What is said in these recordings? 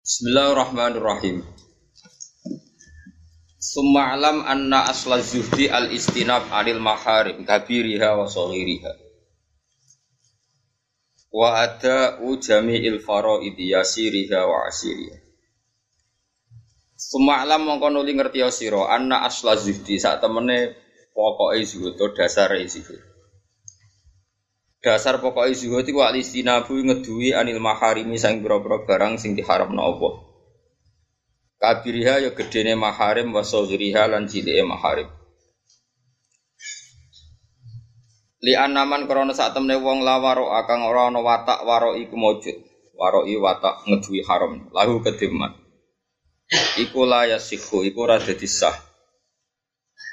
Bismillahirrahmanirrahim. Summa alam anna asla zuhdi al istinab anil maharim kabiriha wa saghiriha. Wa ada jami'il faraid yasiriha wa asiriha. Summa alam mongko ngerti sira anna asla zuhdi sak temene pokoke zuhud to dasare zuhud. Dasar pokoknya zuhud itu wali istinabu ngeduwi anil maharimi sang boro barang sing diharamno Allah. Kabiriha ya gedene maharim wa saghiriha lan cilike maharim. Li anaman krana sak temne wong lawaro akang ora ana watak waro iku mujud. Waroi watak ngeduwi haram lahu kediman. Iku la yasihu iku ora dadi sah.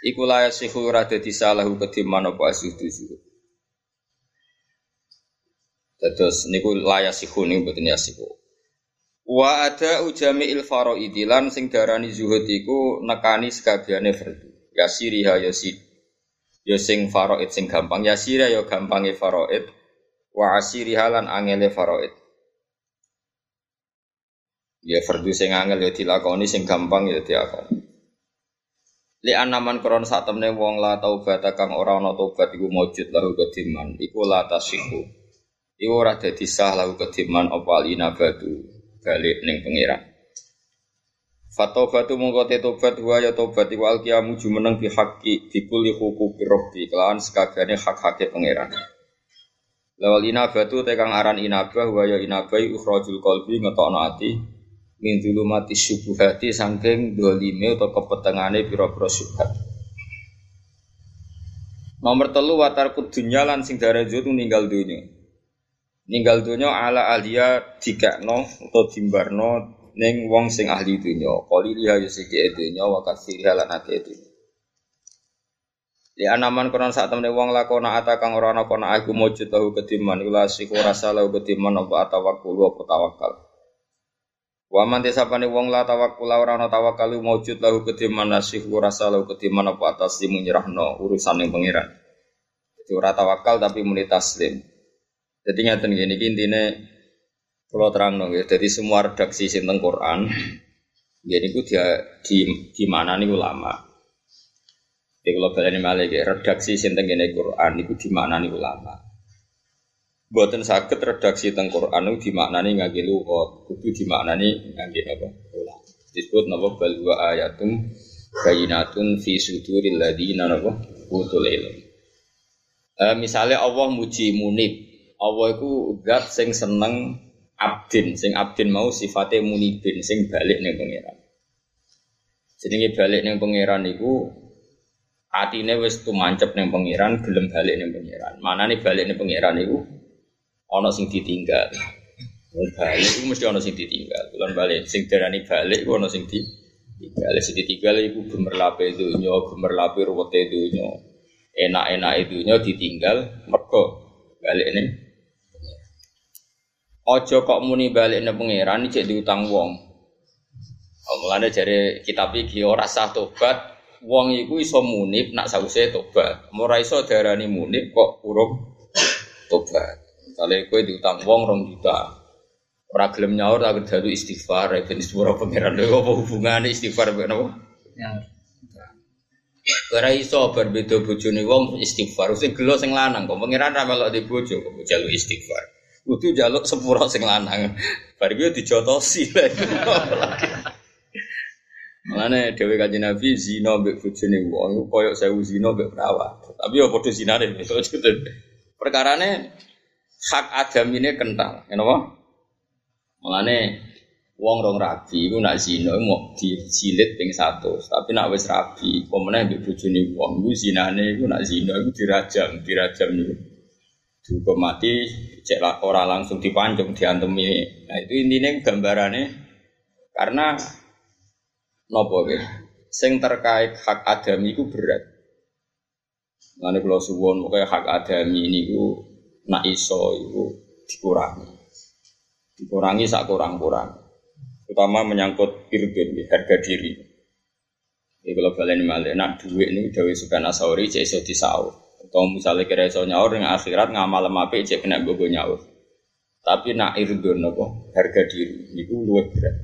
Iku la yasihu ora dadi lahu kediman apa asudu zuhud. Terus niku layasihu niku mboten yasihu. Wa ada ujami il fara'idilan sing darani zuhud iku nekani sekabiane fardu. Yasiriha yasid. Ya sing faraid sing gampang yasira ya gampange faraid. Wa asiriha lan angele faraid. Ya fardu sing angel ya dilakoni sing gampang ya dilakoni. Li anaman kron sak temne wong la taubat kang ora ana tobat iku mujud lahu kediman iku la tasihu. Iku ora dadi sah lahu kediman apa alina batu balik ning pangeran. Fatobatu mongko te tobat wa ya tobat iku alqiyamu jumeneng bi haqqi bi kulli huquqi rabbi kelawan sekabehane hak-hake pangeran. Lawal inabatu tekang aran inabah wa ya inabai ukhrajul qalbi ngetokno ati min zulumati syubuhati saking dolime atau kepetengane pira-pira syubhat. Nomor telu watar kudunya lan sing darajat ninggal dunya ninggal dunya ala alia dikakno utawa dimbarno ning wong sing ahli dunya kali liha yo siki dunya wa kasiriha lan ake dunya Li anaman kono sak temene wong lakona ata kang ora ana kono aku mujud tahu kediman. Ila siku rasa lahu kediman apa tawakkul apa tawakal Wa man desapane wong la tawakkul ora ana tawakal mujud lahu kediman. Nasihu rasa lahu kediman apa atas nyerahno urusan yang pangeran. Itu ora tawakal tapi muni taslim jadi ngeten gini, intinya kalau terang dong ya. Jadi semua redaksi sinten Quran, jadi itu dia di di mana nih ulama. Jadi kalau kalian malah ya, redaksi sinten gini Quran itu di mana nih ulama. Buatan sakit redaksi tentang Quran itu di mana nih ngagi luhut, itu di mana nih ngagi apa ulama. Disebut nama balwa ayatum bayinatun fi suduril ladina utul ilm. Uh, misalnya Allah muji munib, Allah itu zat sing seneng abdin, sing abdin mau sifatnya munibin, sing balik nih pangeran. Jenenge balik nih pangeran itu atine wis tumancep ning pangeran, gelem balik ning pangeran. Mana nih balik ning pangeran itu ana sing ditinggal. Wong balik itu mesti ana sing ditinggal. Bulan balik sing darani balik iku ana sing ditinggal. Sing ditinggal iku gemerlape dunya, gemerlape ruwete dunya. Enak-enak dunya ditinggal mergo balik ning Ojo kok muni balik ne pangeran cek diutang wong. Oh, mulane jare kitab iki ora sah tobat, wong iku iso munib nak sause tobat. Ora iso darani munib kok urung tobat. Misale kowe diutang wong rong juta. Ora gelem nyaur tak dadu istighfar ya ben sepuro pangeran lho apa hubungane istighfar mek napa? Ya. Ora iso berbeda bojone wong istighfar. Sing gelo sing lanang kok pangeran ra melok di bojo kok jalu istighfar. Kudu jaluk sepuro sing lanang. Bar kuwi dijotosi lha. Mane dhewe kanjeng Nabi zina mbek bojone wong koyo sewu zina mbek perawat. Tapi ya padha zinane. Perkarane hak adam ini kental, kenapa? Mulane wong rong rabi iku nak zina mau dicilit ping 100, tapi nak wis rabi, pemene mbek bojone wong iku zinane iku nak zina iku dirajam, dirajam niku dihukum mati cek ora langsung dipancung diantemi. Nah itu intinya gambarannya karena nopo ya? Sing terkait hak adami itu berat. Nanti kalau suwon pokoknya hak adami ini ku nak iso itu dikurangi. Dikurangi sak kurang kurang terutama menyangkut irdun harga diri. Ini kalau kalian malah nak duit ini dewi suka nasauri cek iso disaur atau misalnya kira iso nyaur dengan akhirat ngamal lemah cek kena gogo nyaur. Tapi nak irdun apa harga diri itu luwih berat.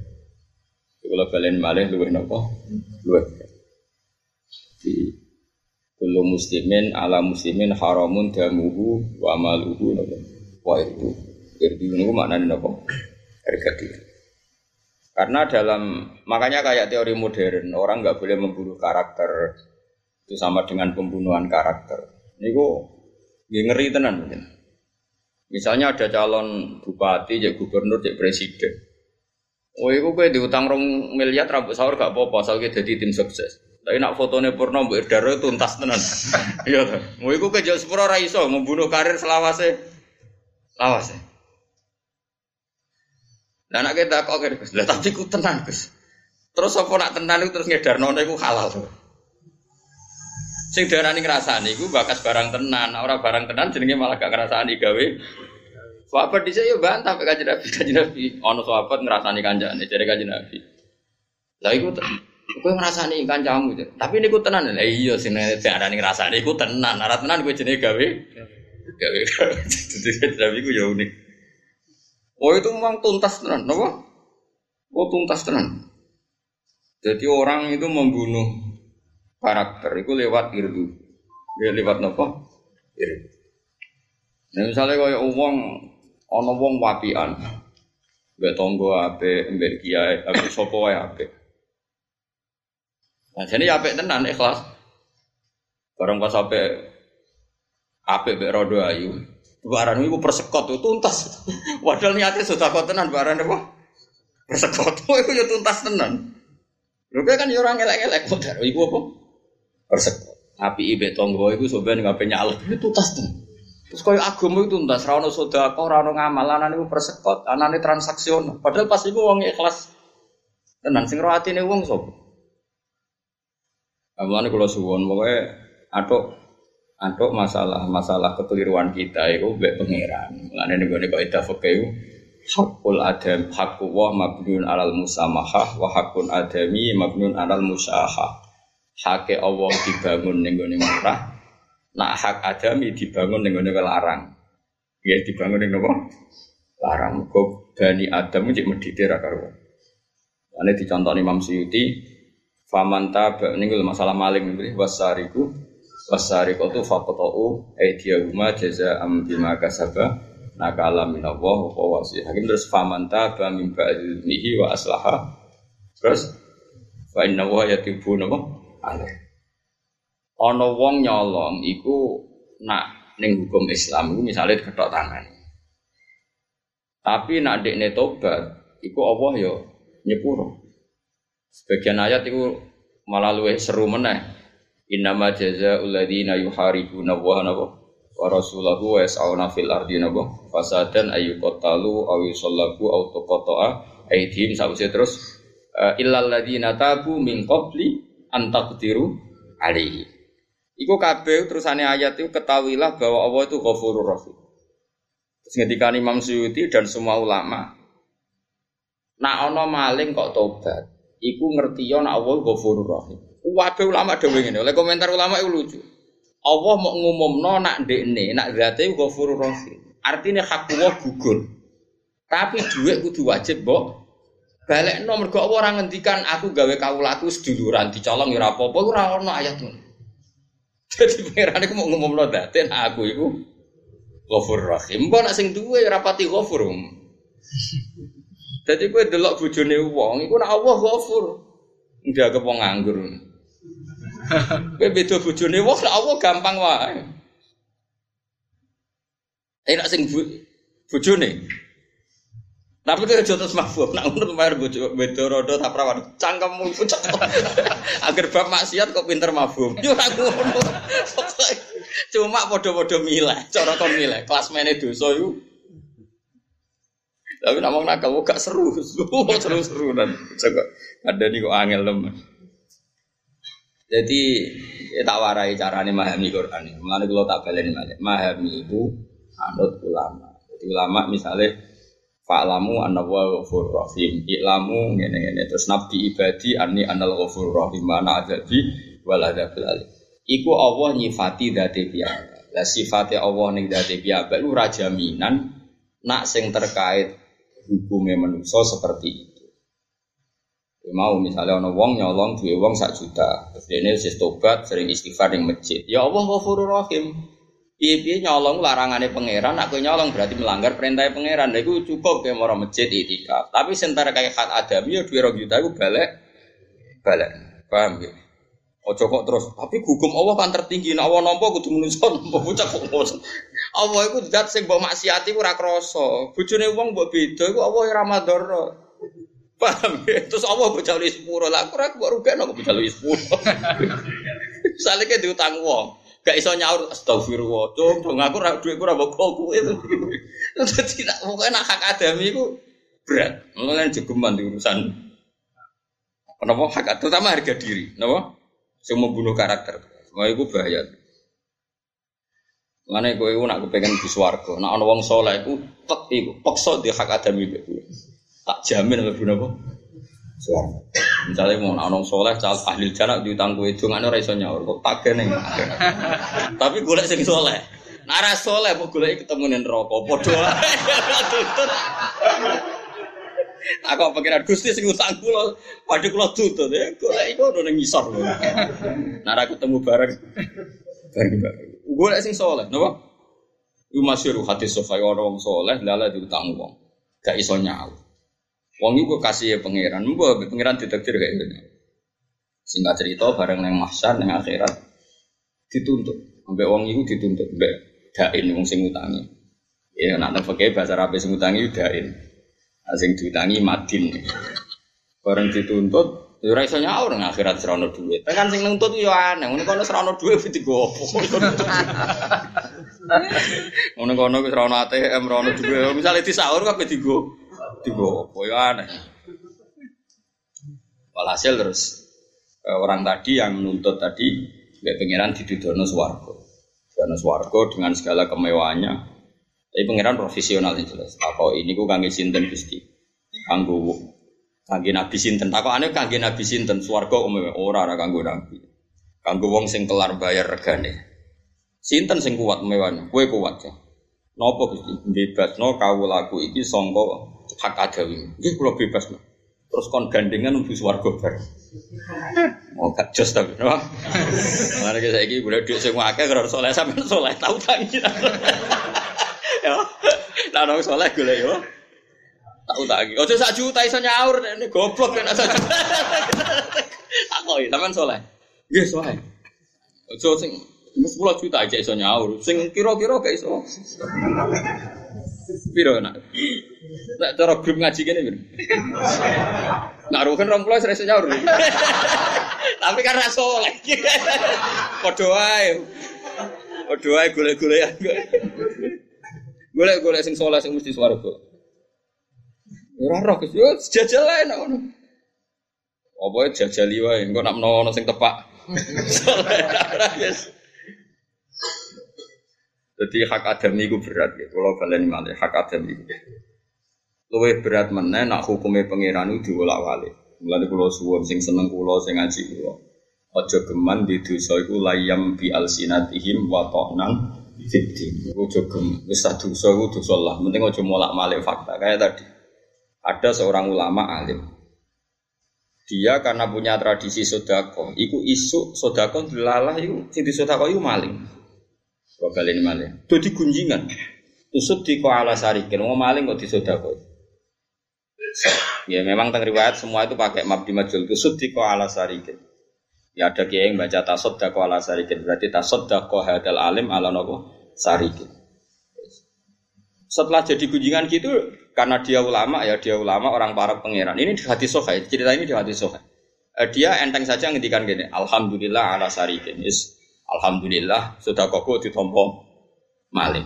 balen malih luwih napa? Luwih. Di kullu muslimin ala muslimin haramun damuhu wa amaluhu napa? Wa itu. Irdu niku maknane napa? Harga diri. Karena dalam makanya kayak teori modern orang nggak boleh membunuh karakter itu sama dengan pembunuhan karakter. Niku ngeri tenan mungkin. Misalnya ada calon bupati, jadi gubernur, jadi presiden. Oh, itu gue diutang rong miliar rambut sahur gak apa-apa, kita jadi tim sukses. Tapi nak fotonya purna mbak Daro tuntas tenan. Iya tuh. Mau iku kejo sepuro ra iso membunuh karir selawase. Lawase. Lah nak kita kok Gus. Lah tapi ku tenan Gus. Terus apa nak tenan itu terus ngedarno iku halal tuh. Sing darani ngrasani iku bakas barang tenan, ora barang tenan jenenge malah gak ngrasani gawe. Sahabat dhisik yo bantah pek kanjeng Nabi, kanjeng Nabi ana sahabat ngrasani kanjane jare kanjeng Nabi. Lah iku Kowe ngrasani kancamu. Tapi niku tenan. Lah iya sing diarani ngrasani iku tenan. Ora tenan kowe jenenge gawe. Gawe. Tapi iku ya unik. Oh itu memang tuntas tenan, napa? Oh tuntas tenan. Jadi orang itu membunuh karakter itu lewat irdu. Ya lewat napa? Irdu. Nah misalnya kaya uang ana wong wapian. Mbek tangga apik, mbek kiai, aku sapa wae apik. Nah, jadi apik tenan ikhlas. Barang pas apik apik mbek rodo ayu. Barang iku persekot itu tuntas. Padahal niatnya sudah kok tenan barang apa? Persekot itu ya tuntas tenan. Lho kan ya orang elek-elek kok iku apa? Persekot. Api ibe tonggo iku sampean ngapain nyalek itu tuntas tenan. Terus kaya agama itu tuntas, ra ono sedekah, ra ono ngamal, anane iku persekot, anane transaksional. Padahal pas iku wong ikhlas tenan sing ro atine wong sapa? Mulane kula suwon pokoke atuk atuk masalah masalah kekeliruan kita itu mbek pangeran. Mulane nego nego kaidah fikih hakul adam hakku wa mabnun alal musamahah wa hakun adami mabnun alal musahah. Hake Allah dibangun ning gone murah. Nak hak adami dibangun ning gone larang. Ya dibangun ning napa? Larang. Kok bani Adam cek medhite ra karo. Ane dicontoh Imam Suyuti, Faman taba ini masalah maling ini wasariku wasariku itu fakotou aidiyahuma jaza am bima kasaba nakala minallah wa wasi hakim terus faman taba min ba'dilmihi wa aslaha terus fa inna wa yatibu napa ale ana wong nyolong iku nak ning hukum Islam iku misalnya ketok tangan. Tapi nak dekne tobat iku Allah yo nyepuro. Sebagian ayat itu malah seru meneh. Innama jazaa'ul ladzina yuharibuna wa wa rasulahu wa yas'auna fil ardi nabo fasadan ayyuqatalu aw yusallabu aw tuqata'a aydihim. Sausé terus uh, illal ladzina tabu min qabli an taqdiru alaihi. Iku kabeh terusane ayat itu ketahuilah bahwa Allah itu Ghafurur Rahim. Terus ketika Imam Suyuti dan semua ulama Nak ono maling kok tobat iku ngerti yo nek Allah Ghafurur Rahim. Wabe ulama dhewe ngene. Oleh komentar ulama itu lucu. Allah mau ngumumno nak ndekne nak zate Ghafurur Rahim. Artinya hak Allah gugur. Tapi duit kudu wajib mbok balik no mergo Allah ora ngendikan aku gawe kawulaku seduluran dicolong ya ora apa-apa ora ono ayat ngono. Jadi pangeran iku mau ngumumno date nak aku iku Ghafur Rahim. Mbok nak sing duwe rapati Ghafur. Jadi gue delok bojone wong, iku nak Allah ghafur. Ndak wong nganggur. Gue beda bojone wong, nak Allah gampang wae. Enak sing bu, bojone. Tapi itu jotos mabuk, nak ngono bayar bojo beda rodo tak perawan. Cangkemmu iku Agar bab maksiat kok pinter mabuk. Yo ngono. Cuma padha-padha milih, cara kon milih. Kelas mene dosa iku tapi nak mau nakal, gak seru, seru-seru dan coba ada nih kok angel lemes. Jadi ya tak warai caranya memahami Quran. Mengenai kalau tak balik balik, memahami itu anut ulama. Jadi ulama misalnya Fa'lamu anna wa ghafur rahim I'lamu ngene ngene Terus nabi ibadi anni anal ghafur rahim Mana adabi wal adabil alim Iku Allah nyifati dati piyambak Lah sifatnya Allah ning dati piyambak Itu rajaminan Nak sing terkait hukumnya manusia seperti itu. mau misalnya ono wong nyolong duwe wong sak juta. Terus dene wis tobat sering istighfar ning masjid. Ya Allah Ghafurur Rahim. Piye-piye nyolong larangane pangeran, aku nyolong berarti melanggar perintah pangeran. Lha iku cukup ke moro masjid itikaf. Tapi sentara kayak hak adami ya duwe 2 juta iku balik balik. Paham ya? Ojo kok terus, tapi hukum Allah kan tertinggi. Nek Allah nampa kudu menungso nampa bocah kok ngono. Allah iku zat sing mbok maksiati ora krasa. Bojone wong mbok beda iku Allah ora madara. Paham ya? Terus Allah bocah lu sepuro. Lah aku ora kok rugekno kok bocah lu sepuro. Sale ke diutang wong. Gak iso nyaur astagfirullah. Cung, dong aku ora dhuwitku ora mbok kowe. Dadi nak pokoke nak hak adami iku berat. Mulane jegeman urusan Kenapa hak terutama harga diri, kenapa? Yang membunuh karakter. Wah, itu bahaya. Mana gue itu nak kepengen di swargo. Nak orang wong soleh itu tek itu paksa di hak adami itu. Tak jamin apa guna Swargo. Misalnya mau nak orang soleh, cal ahli jarak di gue itu nggak iso nyaur. Kok tak kene. Tapi gue lagi soleh. Nara soleh, mau gue ketemu nih rokok. Bodoh. Aku pikiran Gusti sing utang kula, padha kula tutut ya. Golek iku ono ning ngisor. Nara ketemu bareng. Bareng bareng. Golek sing saleh, napa? Iku masyhur hadis sofai orang saleh lala diutang wong. Gak iso nyawu. Wong iku kasih ya pangeran, mbok pangeran ditakdir kayak gini. Singkat cerita bareng nang mahsyar nang akhirat dituntut. Sampai wong iku dituntut mbek dain wong sing utangi. Ya nak nang bahasa Arab sing utangi dain. Asing diutangi madin. Bareng dituntut, ya ora iso nyaur nang akhirat serono duit. Kan sing nuntut yo aneh, ngono kono serono duit digo opo. Ngono kono wis ora ono ATM, ora ono duit. Misale disaur kok digo opo yo aneh. Walhasil terus eh, orang tadi yang menuntut tadi Mbak Pangeran didudono swarga. Didudono swarga dengan segala kemewahannya. Tapi pangeran profesional yang jelas. Tako ini ku kangge sinten gusti. Kanggo kangge nabi sinten. Tako ane kangge nabi sinten. Swarga umum ora ora kanggo nabi. Kanggo wong sing kelar bayar regane. Sinten sing kuat mewan. Kue kuat ya. Nopo gusti bebas no kau laku iki songko hak adawi. Iki kulo bebas no. Terus kon gandengan untuk swarga bar. Mau gak jos no? Mana kita iki boleh duit semua akeh kalau soleh sampai soleh tahu tangi ya. Lah nang saleh golek yo. Tak utangi. Ojo sak juta iso nyaur nek goblok nek sak juta. Takoki sampean saleh. Nggih saleh. Ojo sing 10 juta aja iso nyaur. Sing kira-kira gak iso. Piro nak? Nak cara grup ngaji kene piro? Nak rugen 20 wis iso nyaur. Tapi kan ra saleh. Padha wae. Golek golek sing soleh sing mesti swarga. Ora roh Gus, yo jajal ae nek ngono. Apa jajali wae, engko nak menawa sing tepak. Jadi hak adam itu berat ya. Kalau kalian malah hak adam itu. Luwe berat mana nak hukumnya pangeran itu diulak walik. Mulai kulo suwon sing seneng kulo sing ngaji. Ojo geman di dosa iku layam bi alsinatihim wa ta'nan Fiti, ojo gem, wis dosa iku dosa lah. Penting ojo molak-malik fakta. Kayak tadi, ada seorang ulama alim. Dia karena punya tradisi sodako, iku isu sodako dilalah iku sing sodako iku maling. Bakal ini maling. Itu digunjingan. Tusuk di ko ala sarikin, mau maling kok disodako. Ya memang tentang riwayat semua itu pakai mabdi majul. Tusuk di ko ala sarikin. Ya ada kiai yang baca tasodako ala sarikin berarti tasodako hadal alim ala nopo sarikin. Setelah jadi gunjingan gitu karena dia ulama ya dia ulama orang para pangeran. Ini di hati sohai cerita ini di hati sohai. Eh, dia enteng saja ngendikan gini, Alhamdulillah ala sarikin. Yes. Alhamdulillah sudah koko ditompo maling.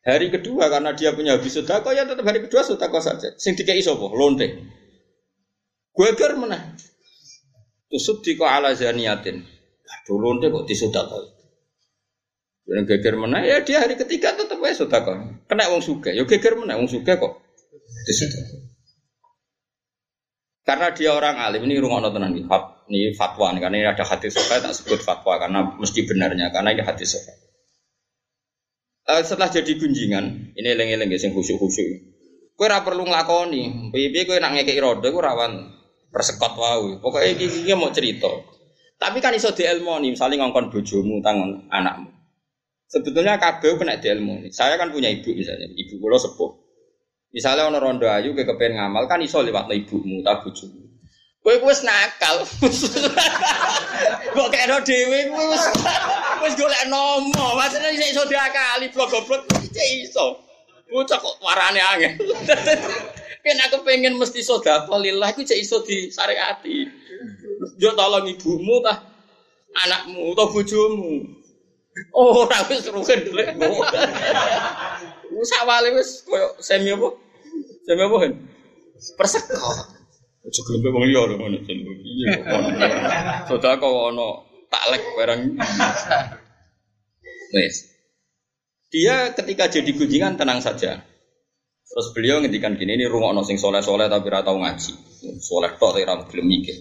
Hari kedua karena dia punya habis sodako ya tetap hari kedua sodako saja. Sing dikei sopo lonte. Mana? Tusuk di ala zaniatin. Aduh lonte kok disodakoi. Yang geger mana? Ya dia hari ketiga tetap ya sodakoi. Kena wong suka. Ya geger mana? Wong suka kok disodakoi. Karena dia orang alim ini rumah tenan fat, ini fatwa nih karena ini ada hati sofa tak sebut fatwa karena mesti benarnya karena ini hati sofa. Uh, setelah jadi gunjingan, ini lengi-lengi sing khusyuk khusyuk. Kue ora perlu nglakoni, piye kue nak ngekek roda, kue rawan persekot wau. Pokoknya iki iki mau cerita. Tapi kan iso dielmoni, misalnya ngongkon bojomu tangan anakmu. Sebetulnya kabeh kena dielmoni. Saya kan punya ibu misalnya, ibu kula sepuh. Misalnya ono rondo ayu ke kepen ngamal kan iso liwat ibumu ta bojomu. Kowe wis nakal. Kok kena dhewe kowe wis wis golek nomo. Maksudnya iso diakali blok-blok iso. Bocah kok warane angin. Kan aku pengen mesti sedekah lillah iku cek iso disyariati. Yo tolong ibumu tah anakmu atau bojomu. Oh, ora wis rugen dulu. Wis awale wis koyo semi apa? Semi apa kan? Perseko. Ojo gelem wong liya lho ngono jeneng. Iya. Sedekah ono taklek barang. Wes. Dia ketika jadi gunjingan tenang saja. Terus beliau ngendikan gini, ini rumah sing soleh-soleh tapi ratau ngaji. Soleh tok tapi ratau belum mikir.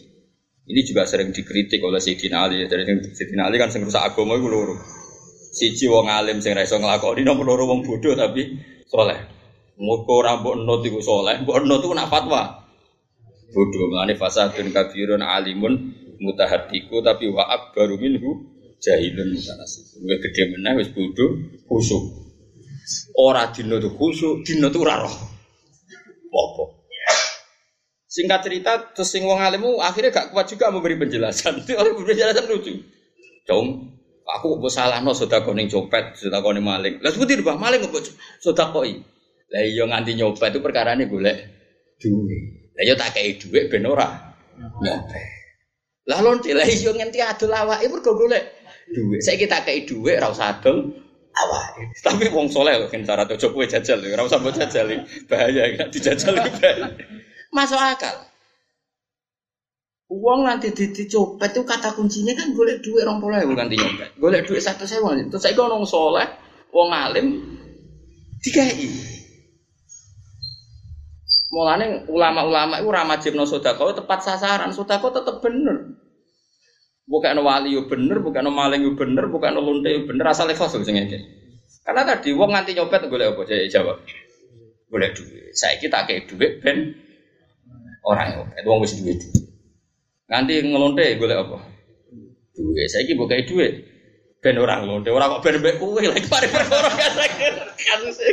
Ini juga sering dikritik oleh Sayyidina Ali. Jadi Sayyidina Ali kan sing rusak agama itu loro. Siji wong alim sing ra iso nglakoni nomor loro wong bodoh tapi soleh. Muga ora mbok enut iku soleh, mbok enut iku nak fatwa. Bodoh mlane fasadun kabirun alimun mutahaddiku tapi wa akbaru minhu jahilun mutanasib. Luwih gede meneh wis bodoh khusuk. Ora dina tuh khusuk, dina tuh ora roh. Apa? Singkat cerita, terus sing wong alimu akhirnya gak kuat juga memberi penjelasan. Itu oleh penjelasan lucu. Dong, aku kok salah no sudah koning copet, sudah koning maling. Lah seperti itu maling kok sudah koi. Lah iya nganti nyopet itu perkara ini boleh duit. Lah iya tak kayak duit ben ora nyopet. Lah lonte lah iya nganti adol awake mergo golek duit. Saya kita kayak duit ora usah adol awake. Tapi wong soleh lho kan cara coba kowe jajal usah mbok jajal. Bahaya kan dijajal bahaya. Masuk akal. Uang nanti dicopet itu kata kuncinya kan golek duit orang pola bukan nyopet. Golek duit satu sewa. Terus saya ngomong soleh, wong alim, dikai. Mulane ulama-ulama itu ramajib no sodako tepat sasaran. Sodako tetap bener. Bukan wali yo bener, bukan maling yo bener, bukan lonte yo bener. Asal ikhlas sing Karena tadi wong nganti nyopet golek apa? Saya jawab. Golek duit. Saya kita kayak duit ben orang nyopet. Wong wis duit. Nganti ngelonte golek apa? Duit. Saya buka duit. Ben orang lonte, orang kok ben mbek kowe lagi pare perkara kasus.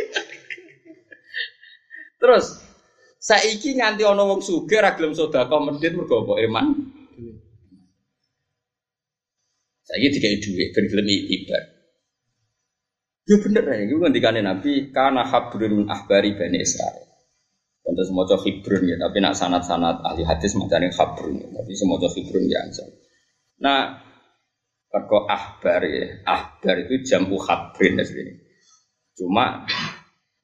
Terus saiki nganti ana wong sugih ra gelem sedekah medhit mergo apa iman? Saiki dikai dhuwit ben gelem itibar. Yo bener ya, itu ngendikane Nabi karena habrun min ahbari Bani Israel. Tentu semua hibrun ya, tapi nak sanat-sanat ahli hadis macam yang habrun ya, tapi semua hibrun ya ansal. Nah, kalau ahbar ya, ahbar itu jamu habrin ya sini. Cuma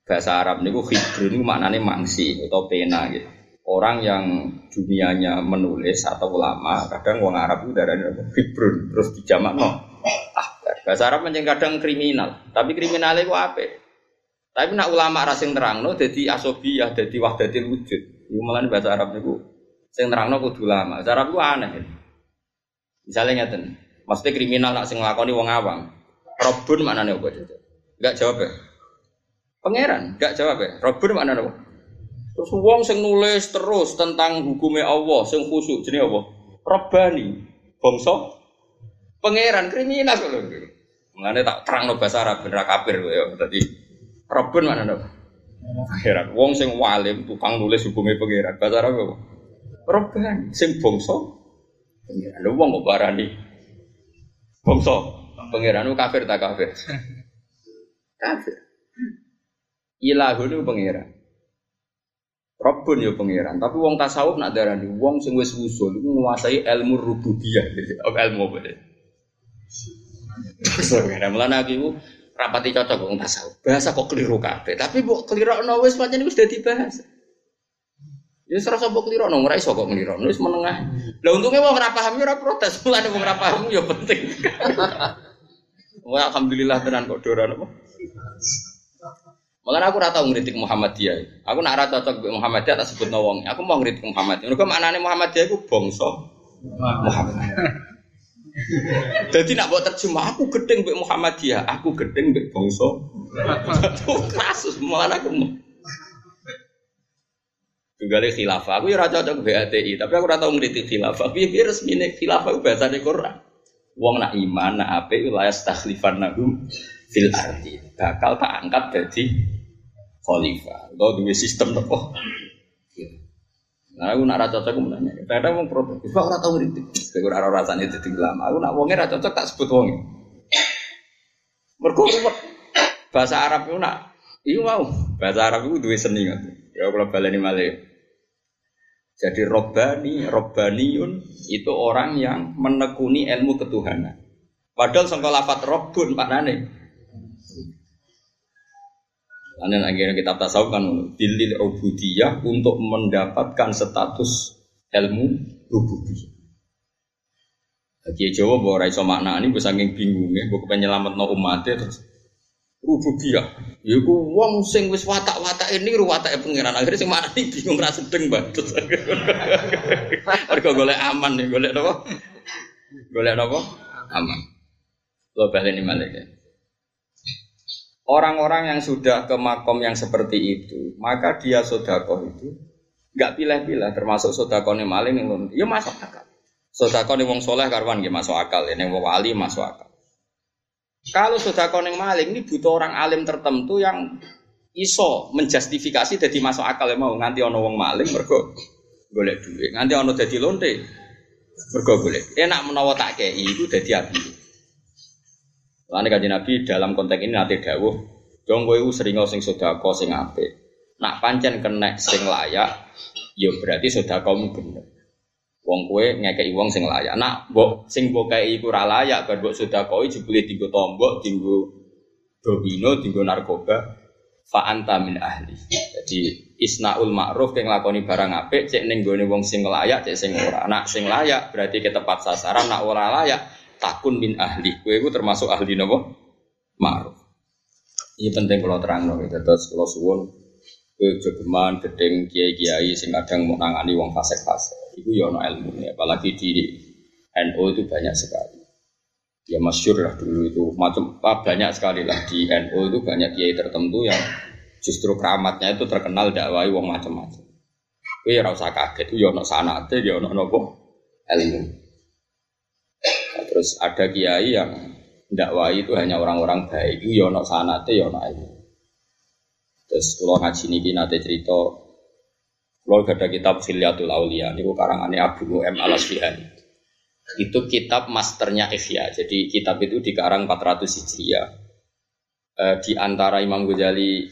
bahasa Arab ini hibrun itu maknanya mangsi atau pena gitu. Orang yang dunianya menulis atau ulama, kadang orang Arab itu darahnya hibrun, terus dijamak no. Ahbar. Bahasa Arab kadang kriminal, tapi kriminalnya itu apa? Tapi nak ulama rasing terang no, jadi asobiyah, jadi wahdatil wujud. Itu malah bahasa Arab itu, sing terang no kudu ulama. Bahasa Arab itu aneh. Misalnya ngeten, maksudnya kriminal nak sing nglakoni wong awam. Robun nih obat itu? Enggak jawab ya. Pangeran, enggak jawab ya. Robun mana nih? Terus wong sing nulis terus tentang hukumnya Allah, sing khusyuk jenenge apa? Robani, bangsa pangeran kriminal lho. Mulane tak terang no bahasa Arab bener kafir kok ya. Robun mana nih? Pangeran, wong sing walim tukang nulis hukumnya pangeran. Bahasa Arab apa? Robani, sing bangsa pangeran. Lho wong kok barani bangsa pangeran itu kafir tak kafir? kafir. Ilahun itu pangeran. Rabbun ya pangeran, tapi wong tasawuf nak darani wong sing wis usul iku nguasai ilmu rububiyah, ilmu apa deh. Mulane aku iku rapati cocok wong tasawuf. Bahasa kok keliru kabeh, tapi mbok kelirokno wis pancen wis dadi bahasa. Ya serasa mbok kelirokno ora iso kok kelirokno wis menengah. Lah untungnya wong ora paham ya ora protes, mulane wong ora paham ya penting. Wah alhamdulillah tenan kok doran apa. Malah aku rata ngeritik Muhammadiyah. Aku nak rata cocok Muhammad Muhammadiyah tak sebut nawong. Aku mau ngeritik Muhammadiyah. Mereka maknanya Muhammadiyah itu bongso Muhammad. Jadi nak buat terjemah aku gedeng Muhammad Muhammadiyah, aku gedeng mbek bongso. Itu kasus malah aku. Tunggale khilafah. Aku ya ora cocok BATI, tapi aku ora tau ngritik khilafah. Piye piye resmine khilafah ku bahasane Quran. Wong nak iman, nak apik la yastakhlifan nagum fil ardi. Bakal tak angkat jadi khalifah. Atau duwe sistem apa? Nah, aku nak rasa cocok menanya. Kadang wong protes, "Kok ora tau ngritik?" Saya ora ora rasane dadi ulama. Aku nak wonge ra cocok tak sebut wonge. Mergo bahasa Arab itu nak iya mau bahasa Arab itu duwe seni kan. Ya kalau baleni malih. Jadi robbani, robbaniun itu orang yang menekuni ilmu ketuhanan. Padahal sangka lafat robbun maknane. Ane akhirnya kita tasawuf kan dilil ubudiyah untuk mendapatkan status ilmu rububiyah. Jadi Jawa bahwa raiso makna ini gue saking bingung ya, gue kepenyelamat no umatnya terus rububiyah. Ya ku wong sing wis watak-watak ini ru watake pangeran. Akhirnya sing mana nih bingung ra sedeng banget. Mergo golek aman nih, golek napa? Golek napa? Aman. Lo baleni malih ya. Orang-orang yang sudah ke makom yang seperti itu, maka dia sodakoh itu nggak pilih-pilih, termasuk sodakohnya maling yang ya masuk akal. Sodakohnya wong soleh karwan ya masuk akal, ini wong wali masuk akal. Kalau sudah koneng maling ini butuh orang alim tertentu yang iso menjustifikasi jadi masuk akal ya mau nganti ono wong maling mergo golek duit nganti ono jadi lonte mergo golek enak menawa tak kei itu jadi api Lalu kaji Nabi dalam konteks ini nanti dawuh dong gue sering sing sodako sing ape nak pancen kena sing layak ya berarti sodako bener Wong kue ngekei wong sing layak. Nak mbok sing mbok kei iku layak bar mbok sedekoi jebule dienggo tombok, dienggo domino, dienggo narkoba. Fa anta min ahli. Jadi isnaul ma'ruf yang lakoni barang apik cek ning gone wong sing layak cek sing ora. Nak sing layak berarti ke tepat sasaran, nak ora layak takun min ahli. Kue iku termasuk ahli napa? Ma'ruf. Ini penting kalau terang no, gitu. terus kalau suwun kue jogeman, gedeng kiai-kiai sing kadang mau nangani wong fasek-fasek itu ya ilmu ya apalagi di NU itu banyak sekali ya masyur lah dulu itu macam ah, banyak sekali lah di NU itu banyak kiai tertentu yang justru keramatnya itu terkenal dakwai wong macam-macam Kowe ya usah kaget, ya ono sanate, ya ono nopo ilmu. Terus ada kiai yang dakwai itu hanya orang-orang baik, itu ya ono sanate, ya ono ilmu. Terus kalau ngaji niki nate cerita kalau ada kitab Filiatul Aulia, ini karangannya Abu Nu'em al Asfihani. Itu kitab masternya Ihya. Jadi kitab itu dikarang 400 Hijriah. E, di antara Imam Ghazali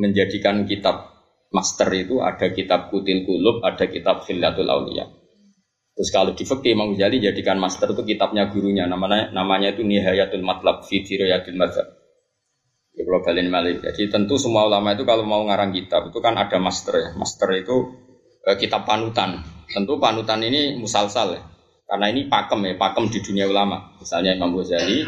menjadikan kitab master itu ada kitab Kutil Kulub, ada kitab Filiatul Aulia. Terus kalau di fikih Imam Ghazali jadikan master itu kitabnya gurunya namanya namanya itu Nihayatul Matlab fi Dirayatul Madzhab. Ya kalau balen malik. Jadi tentu semua ulama itu kalau mau ngarang kitab itu kan ada master ya. Master itu eh, kitab panutan. Tentu panutan ini musalsal ya. Karena ini pakem ya, pakem di dunia ulama. Misalnya Imam Ghazali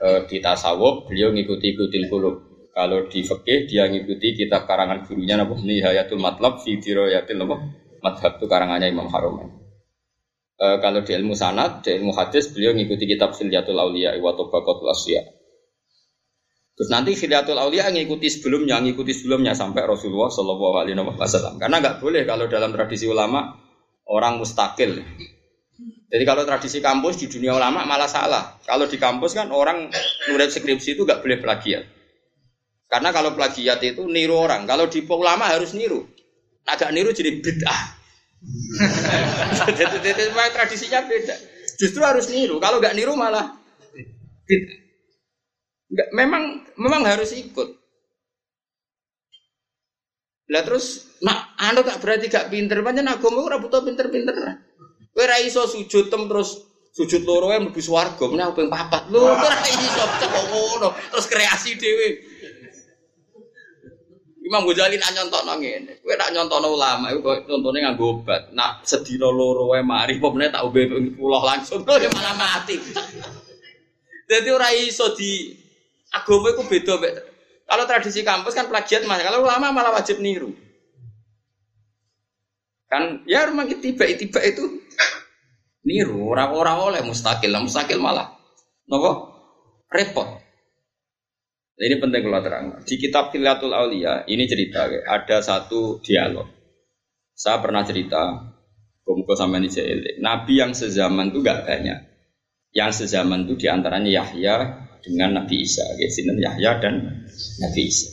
eh, di tasawuf beliau ngikuti ikutin kulub. Kalau di fikih dia ngikuti kitab karangan gurunya napa Nihayatul Matlab fi Dirayatil napa Madhab itu karangannya Imam Haromen. E, kalau di ilmu sanad, di ilmu hadis beliau ngikuti kitab Silyatul Auliya wa Tabaqatul Asya. Terus nanti Khiliatul Aulia ngikuti sebelumnya, ngikuti sebelumnya sampai Rasulullah Shallallahu Alaihi Wasallam. Karena nggak boleh kalau dalam tradisi ulama orang mustakil. Jadi kalau tradisi kampus di dunia ulama malah salah. Kalau di kampus kan orang nulis skripsi itu nggak boleh plagiat. Karena kalau plagiat itu niru orang. Kalau di ulama harus niru. Agak niru jadi bid'ah. Tradisinya beda. Justru harus niru. Kalau nggak niru malah. Enggak, memang memang harus ikut. Lah terus nak anu gak berarti gak pinter, pancen agama ora butuh pinter-pinter. Kowe ra iso sujud tem terus sujud loro yang mlebu swarga, meneh ping papat. Lho ora iso kok ngono, terus kreasi dhewe. Imam Ghazali nak nyontokno ngene. Kowe nak nyontokno ulama iku kok contone nganggo obat. Nak sedina loro wae mari apa meneh tak ombe puluh langsung malah mati. Jadi ora iso di Agama itu beda, Kalau tradisi kampus kan plagiat mas, kalau ulama malah wajib niru. Kan ya rumah tiba-tiba itu niru orang-orang oleh mustakil, mustakil malah nopo repot. Ini penting kalau terang. Di kitab Filatul Aulia ini cerita ada satu dialog. Saya pernah cerita, Kumpul sama ini Nabi yang sezaman itu gak banyak. Yang sezaman itu di antaranya Yahya dengan Nabi Isa. Ya, sini Yahya dan Nabi Isa.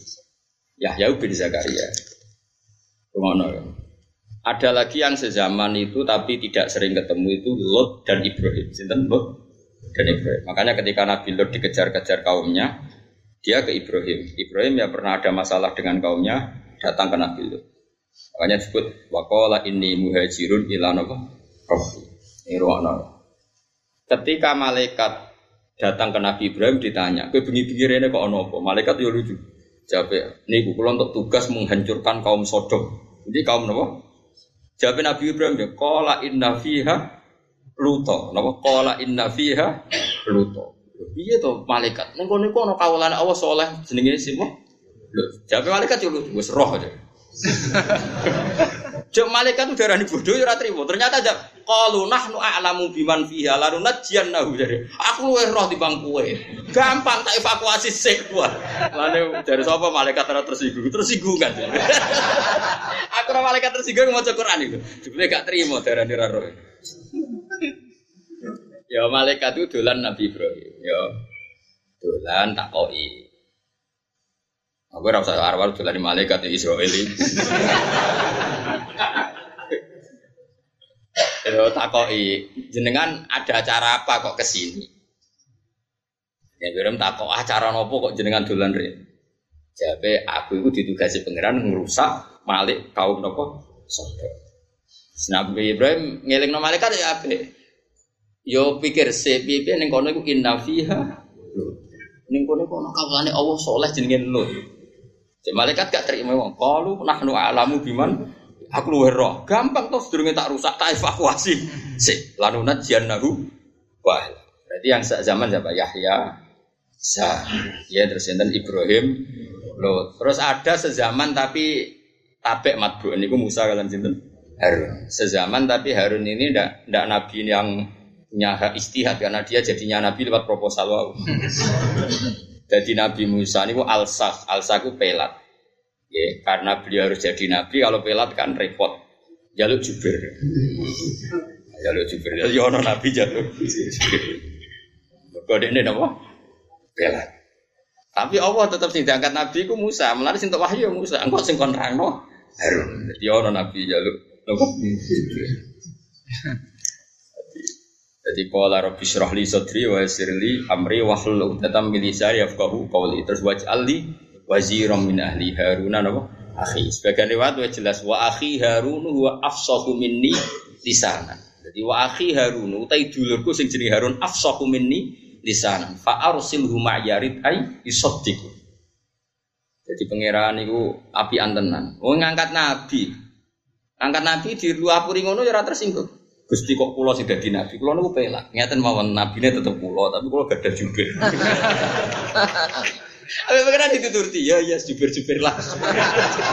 Yahya bin Zakaria. Rumah Ada lagi yang sezaman itu tapi tidak sering ketemu itu Lot dan Ibrahim. Sinten Lot dan Ibrahim. Makanya ketika Nabi Lot dikejar-kejar kaumnya, dia ke Ibrahim. Ibrahim ya pernah ada masalah dengan kaumnya, datang ke Nabi Lot. Makanya disebut wakola ini muhajirun ila napa? Rabbi. Ini Ketika malaikat datang ke Nabi Ibrahim ditanya, "Kowe bengi-bengi rene kok apa?" Malaikat yo lucu. Jawab, "Niku kula untuk tugas menghancurkan kaum Sodom." Jadi kaum napa? Jawab Nabi Ibrahim ya, "Qala inna fiha luto." Napa? Qala inna fiha luto. Piye to malaikat? Ning kono iku ana kawulane Allah saleh jenenge simo. Lho, jawab malaikat yo lucu, wis roh aja. Jok malaikat itu darah bodoh ya trimo. Ternyata aja kalau nahnu a'lamu biman fiha lalu nahu jadi. Aku luwe roh di bangku Gampang tak evakuasi sik. Lalu dari sapa malaikat ora tersinggung, tersinggung kan. aku ora malaikat tersinggung mau Quran itu. Jebule gak trimo darah ra roh. Ya malaikat itu dolan Nabi Ibrahim. Ya dolan takoi. Aku ora usah arwah dolan malaikat Israel ini. Yo takoki, jenengan ada acara apa kok ke sini? Ya Ibrahim takok acara nopo kok jenengan dolan re? Jabe aku itu ditugasi pangeran ngerusak malik kaum nopo Sodom. Nabi Ibrahim ngeling no malaikat ya ape. Yo pikir se piye ning kono iku inna fiha. Ning kono kono kawulane Allah soleh jenenge Lut. Cek malaikat gak terima wong. Qalu nahnu alamu biman Aku luwe roh. Gampang toh sedurunge tak rusak tak evakuasi. Si lanunat nahu Wah. Berarti yang zaman siapa? Yahya. Sa. Ya terus enten Ibrahim. Lo. Terus ada sezaman tapi tabek ini Musa kalian sinten? Harun. Sezaman tapi Harun ini ndak ndak nabi yang punya hak istihad karena dia jadinya nabi lewat proposal wow. Jadi Nabi Musa ini alsah, alsah itu pelat. Ya, karena beliau harus jadi nabi, kalau pelat kan repot. Jaluk jubir. Jaluk jubir. Ya ono nabi jaluk Kode ini apa? Pelat. Tapi Allah tetap sing diangkat nabi ku Musa, melalui sing wahyu Musa. Engkau sing kon rangno Harun. Jadi ono nabi jaluk? Jadi qala rabbi syrah li sadri wa yassir li amri wa hlul 'uqdatam min lisani yafqahu qawli. Terus waj'al li waziram min ahli Harun napa? Akhi. Sebagian riwayat wa jelas wa akhi Harun huwa afsahu minni lisanan. Jadi wa akhi Harun utai dulurku sing jenenge Harun afsahu minni lisanan. Fa arsilhu ma'yarid ai isaddiqu. Jadi pangeran niku api antenan. Oh ngangkat nabi. Angkat nabi di luar puri ngono ya tersinggung. Gusti kok pulau sih dadi nabi, pulau niku pelak. Ngeten mawon nabine tetep pulau, tapi pulau gak ada jubir. Tapi pengen dituturti ya ya jubir-jubir lah.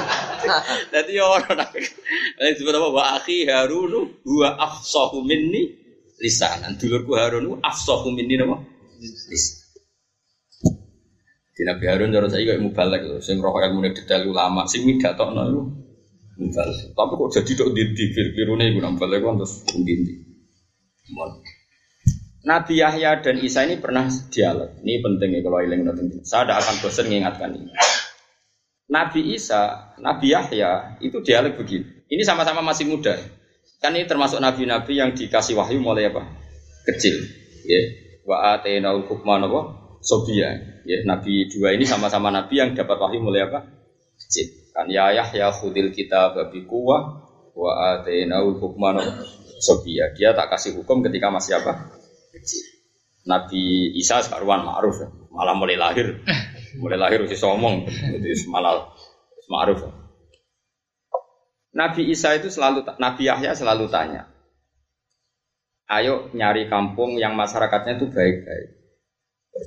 Jadi ya orang nak. Ini disebut apa? Wa akhi Harun huwa afsahu minni lisanan. Dulurku Harun afsahu minni apa? Lisan. Di Nabi Harun cara saya kayak mubalek loh, sing roh ilmu detail ulama, sing midatokno itu Tapi kok jadi dok di di firune iku kan terus ndi Nabi Yahya dan Isa ini pernah dialog. Ini penting ya kalau ilang penting. Saya tidak akan bosan mengingatkan ini. Nabi Isa, Nabi Yahya itu dialog begini. Ini sama-sama masih muda. Kan ini termasuk nabi-nabi yang dikasih wahyu mulai apa? Kecil. Ya. Wa atainaul hukma apa? Sobia. Ya, nabi dua ini sama-sama nabi yang dapat wahyu mulai apa? Kecil. Kan ya Yahya khudil kita babi kuwah wa atainaul hukma Sobia. Dia tak kasih hukum ketika masih apa? Nabi Isa sekaruan ma'ruf ya. malah mulai lahir, mulai lahir usia somong, jadi malah ma'ruf. Ya. Nabi Isa itu selalu, Nabi Yahya selalu tanya, ayo nyari kampung yang masyarakatnya itu baik-baik.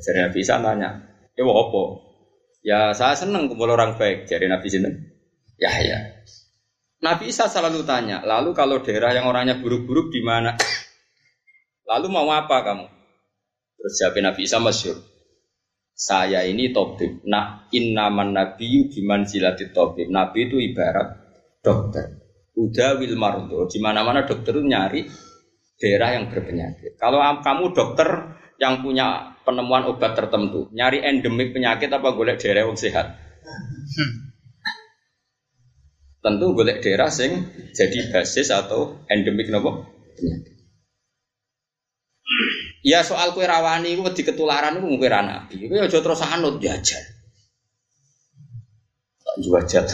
Jadi Nabi Isa tanya, ya apa? Ya saya senang kumpul orang baik. Jadi Nabi Sinten, Yahya. Nabi Isa selalu tanya, lalu kalau daerah yang orangnya buruk-buruk di mana? Lalu mau apa kamu? Terus siapa Nabi Isa masyur. Saya ini topik. Nah, innaman nabi biman silati topik. Nabi itu ibarat dokter. Udah wil. Di mana-mana dokter itu nyari daerah yang berpenyakit. Kalau kamu dokter yang punya penemuan obat tertentu, nyari endemik penyakit apa golek daerah sehat? Tentu golek daerah sing jadi basis atau endemik nopo. Ya soal kue rawani itu di ketularan itu mungkin nabi. Kue aja terus anut jajal. Tak jajal.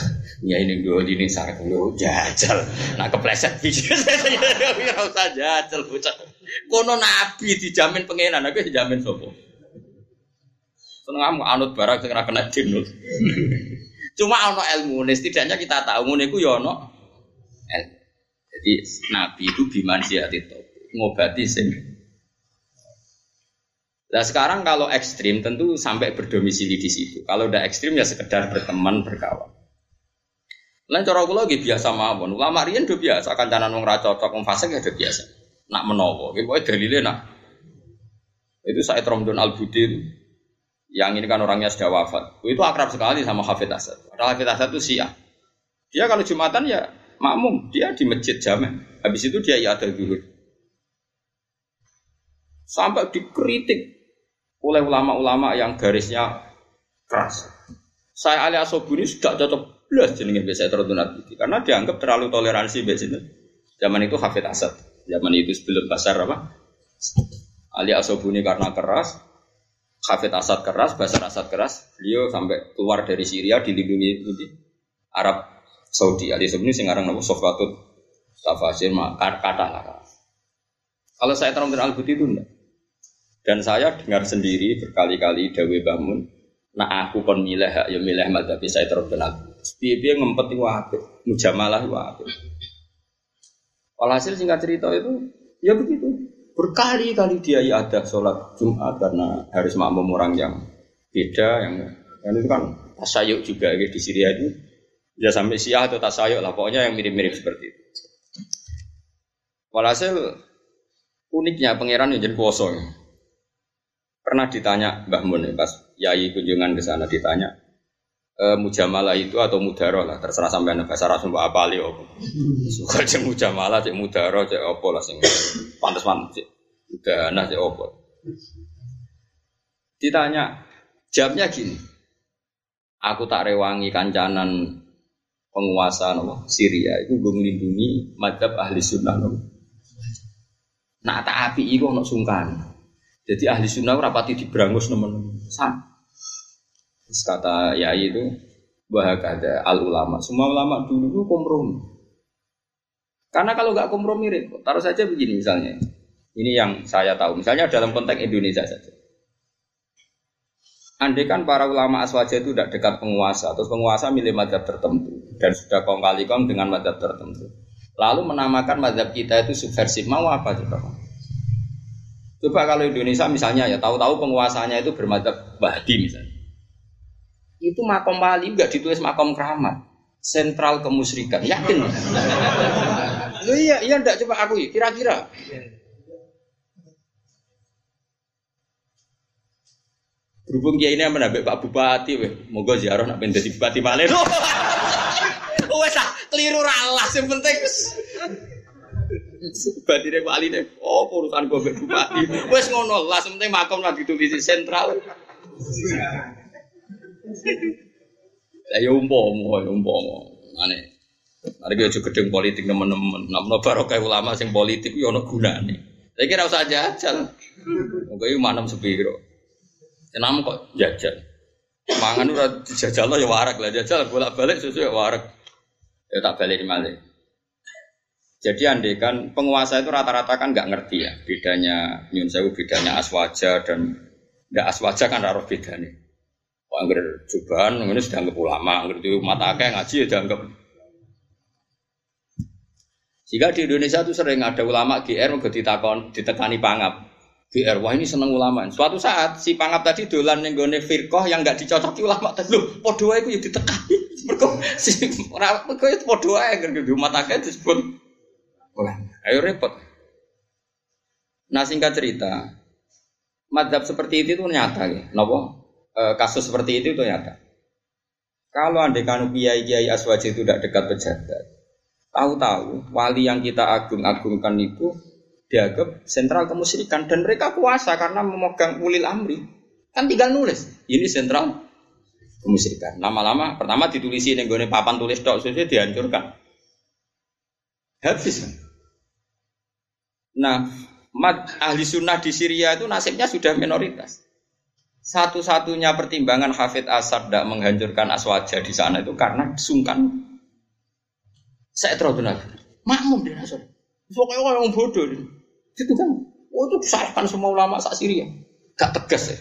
Ya ini dua ini sarang dulu jajal. Nah kepleset biji saya jajal bocah. Kono nabi dijamin pengenan, aku dijamin sopo. Seneng anut barang segera kena dinut. Cuma ono ilmu, setidaknya kita tahu ngono iku ya ono ilmu. Jadi nabi itu biman itu ngobati sing. Nah sekarang kalau ekstrim tentu sampai berdomisili di situ. Kalau udah ekstrim ya sekedar berteman berkawan. Lain cara kula lagi biasa mawon. Ulama riyen do biasa kancanan wong ra cocok wong fasik ya do biasa. Nak menawa, iki pokoke dalile nak. Itu Said Romdon Al-Budi yang ini kan orangnya sudah wafat. Itu akrab sekali sama Hafid Asad. Padahal Hafid Asad itu siap. Dia kalau Jumatan ya makmum, dia di masjid jamek. Habis itu dia ya ada zuhur. Sampai dikritik oleh ulama-ulama yang garisnya keras. Saya Ali Asobuni sudah cocok belas jenenge biasa terutun karena dianggap terlalu toleransi biasanya. Zaman itu Hafid Asad, zaman itu sebelum pasar apa? Ali Asobuni karena keras, Hafid Asad keras, Basar Asad keras, beliau sampai keluar dari Syria dilindungi di Arab Saudi. Ali sebenarnya sekarang nama Sofwatut Tafasir kata lah. Kalau saya terang al itu enggak. Dan saya dengar sendiri berkali-kali Dawe Bangun, nah aku kon milih ya milih madhab saya terang al Dia ngempet wae, mujamalah wae. Walhasil singkat cerita itu, ya begitu. Berkali-kali dia ada sholat Jumat karena harus makmum orang yang beda yang dan itu kan tasayuk juga gitu, di Syria itu ya sampai Syiah atau tasayuk lah pokoknya yang mirip-mirip seperti itu. Walhasil uniknya pangeran yang jadi kuoso. Pernah ditanya Mbah Mun pas Yai kunjungan ke sana ditanya e, mujamalah itu atau mudaro lah terserah sampai bahasa Arab apa apa apa. Suka cek mujamalah cek mudaro cek apa lah sing pantas pantas cek udah nah cek apa. Ditanya jawabnya gini. Aku tak rewangi kancanan penguasa no, Syria itu gue melindungi madhab ahli sunnah no. Nah tak api itu no sungkan. Jadi ahli sunnah rapati diberangus teman-teman. Terus kata Yai itu bahwa ada al ulama. Semua ulama dulu itu kompromi. Karena kalau nggak kompromi repot. Taruh saja begini misalnya. Ini yang saya tahu. Misalnya dalam konteks Indonesia saja. Andai kan para ulama aswaja itu tidak dekat penguasa, terus penguasa milih madhab tertentu dan sudah kong kali kong dengan madhab tertentu. Lalu menamakan madhab kita itu subversif, mau apa coba? Coba kalau Indonesia misalnya ya tahu-tahu penguasanya itu bermadhab Bahdi misalnya itu makom wali enggak ditulis makom keramat. Sentral kemusyrikan. Yakin? Lu iya iya enggak coba aku kira-kira. Berhubung kiai ini menambah Pak Bupati weh. Moga ziarah nak pengen bupati malah wes ah keliru ralah yang penting. Bupati deh Pak Ali deh oh urusan gue bupati. Wes ngono lah penting makom lagi ditulis sentral lah ya umpama, ya umpama. Ane. Mari kita gedeng politik teman-teman. Namun barokah ulama sing politik yo ono gunane. Saya kira usah jajal. Moga iki manem sepiro. Senam kok jajal. Mangan ora dijajal ya warak lah jajal bolak-balik sesuai warak. Ya tak balik malih. Jadi andai kan penguasa itu rata-rata kan nggak ngerti ya bedanya nyun sewu bedanya aswaja dan nggak aswaja kan raro bedanya. Angger jubahan ini sudah anggap ulama, angger itu mata akeh ngaji ya dianggap. Jika di Indonesia itu sering ada ulama GR mau ditakon ditekani pangap. GR wah ini seneng ulama. Suatu saat si pangap tadi dolan ning gone firqah yang enggak dicocoki ulama tadi. Wae iku ya ditekani. Mergo si ora mergo itu padha wae angger di mata akeh disebut. Ayo repot. Nah singkat cerita, madhab seperti itu tuh nyata ya. Nopo? E, kasus seperti itu ternyata. Kalau anda kan kiai kiai aswaji itu tidak dekat pejabat, tahu-tahu wali yang kita agung-agungkan itu dianggap sentral kemusyrikan dan mereka kuasa karena memegang ulil amri. Kan tinggal nulis, ini sentral kemusyrikan. Lama-lama pertama ditulisi ning papan tulis tok sudah dihancurkan. Habis. Nah, mat ahli sunnah di Syria itu nasibnya sudah minoritas. Satu-satunya pertimbangan Hafid Asad tidak menghancurkan Aswaja di sana itu karena sungkan. Saya terlalu nabi. Makmum dia Asad. Pokoknya orang bodoh. Itu kan. Oh itu disalahkan semua ulama saat Syria. Gak tegas ya.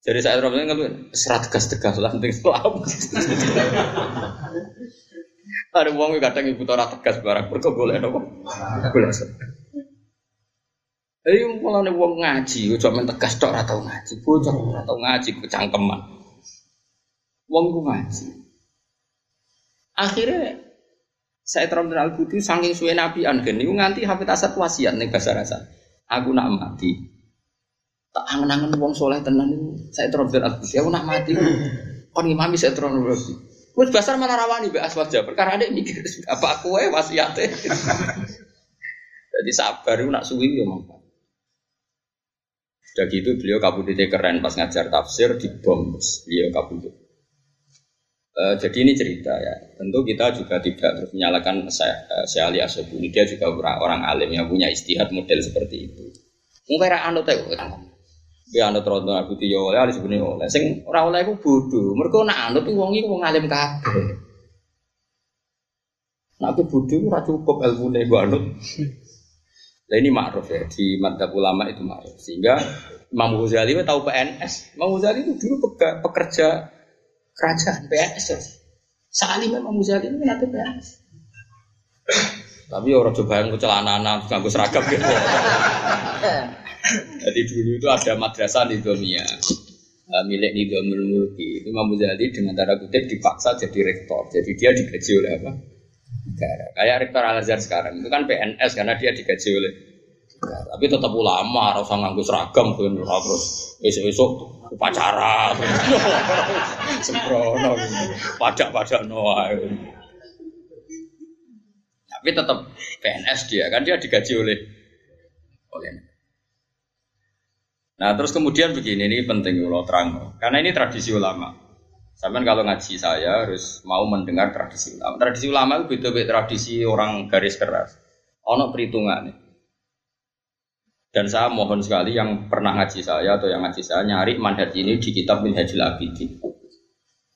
Jadi saya terus ngeluh, serat tegas tegas lah penting Islam. Ada uang kadang ibu tora tegas barang nopo. Boleh. Eh malah nih uang ngaji, cuma tegas tok ngaji, bocor atau ngaji kecangkeman. Uang gue ngaji. Akhirnya saya terang al budi saking suwe nabi angen, niku nganti hafid asat wasiat nih bahasa rasa. Aku nak mati, tak angen-angen wong soleh tenan itu saya terus al aku nak mati. Kon imami saya terus lagi Wes basar malah rawani mbek aswaja perkara ada mikir apa aku wae wasiate. Jadi sabar itu nak suwi ya mampu sudah gitu beliau kabudutnya keren pas ngajar tafsir di bom beliau kabudut uh, jadi ini cerita ya tentu kita juga tidak terus menyalahkan saya, uh, Ali Asobuni dia juga orang, orang alim yang punya istihad model seperti itu mungkin anut ya Ya anut rondo aku tiyo oleh ali sebenarnya oleh. Sing ora oleh aku bodoh. Mereka nak anut tuh wong iku wong alim kabeh. Nak aku bodoh ora cukup ilmu gue anut. Nah ini makruf ya di mata ulama itu makruf. Sehingga Imam Ghazali tahu PNS. Imam Ghazali itu dulu pekerja kerajaan PNS. Ya. Saat ini Imam Ghazali ini nanti PNS. Tapi orang coba yang celana anak nganggo seragam gitu. Jadi dulu itu ada madrasah di Domia uh, milik Nidomul Mulki. Itu Imam Muzali dengan tanda kutip dipaksa jadi rektor. Jadi dia digaji oleh apa? Negara. Kayak rektor Al Azhar sekarang itu kan PNS karena dia digaji oleh negara. Tapi tetap ulama, harus nganggus seragam kan terus besok-besok upacara sembrono pajak-pajak noah tapi tetap PNS dia kan dia digaji oleh oleh Nah terus kemudian begini ini penting kalau terang karena ini tradisi ulama. Sampai kalau ngaji saya harus mau mendengar tradisi ulama. Tradisi ulama itu beda-beda tradisi orang garis keras. Ono perhitungan. Dan saya mohon sekali yang pernah ngaji saya atau yang ngaji saya nyari manhaj ini di kitab Minhajul Abidin.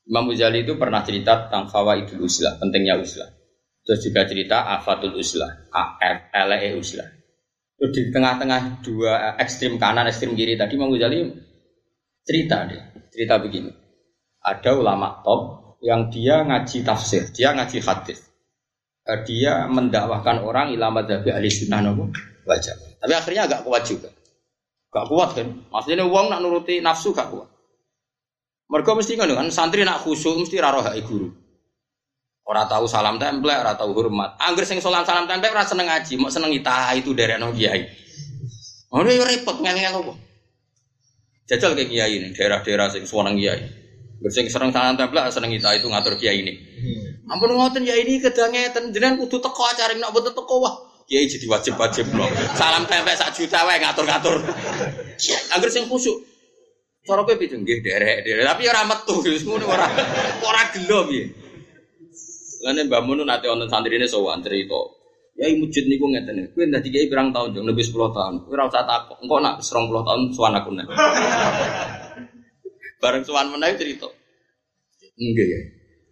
Imam Ghazali itu pernah cerita tentang fawaidul uslah, pentingnya uslah. Terus juga cerita afatul uslah, AF, uslah. Terus di tengah-tengah dua ekstrim kanan, ekstrim kiri tadi Imam Ghazali cerita deh, cerita begini. Ada ulama top yang dia ngaji tafsir, dia ngaji hadis. Eh, dia mendakwahkan orang ilmu dari ahli sunnah nopo wajah. Tapi akhirnya agak kuat juga. Gak kuat kan? Maksudnya uang nak nuruti nafsu gak kuat. Mereka mesti kan kan santri nak khusyuk mesti raro hai guru. Orang tahu salam tempel, orang tahu hormat. Angger sing salam salam tempel, orang seneng ngaji, mau seneng ita itu dari no kiai. Oh repot ngel-ngel apa? Jajal kayak kiai ini, daerah-daerah sing suwanang kiai. Sing seneng salam tempel, seneng ita itu ngatur kiai ini. Hmm. Ampun ngoten ya ini kedangetan, jenengan kudu teko acara nak boten teko wah. Kiai jadi wajib-wajib loh. Salam tempel sak juta wae ngatur-ngatur. Angger sing khusyuk. Cara kowe piye nggih derek-derek, tapi ora metu, ngono ora ora gelo piye. Mun nanti orang santri ini sowan cerita. Ya ibu masjid niku ngeten. Kuwi dadi kiai berang tahun lebih 10 tahun. Kuwi ora usah takok. Engko nak 20 tahun sowan aku nek. Bareng sowan meneh cerita. Enggak ya.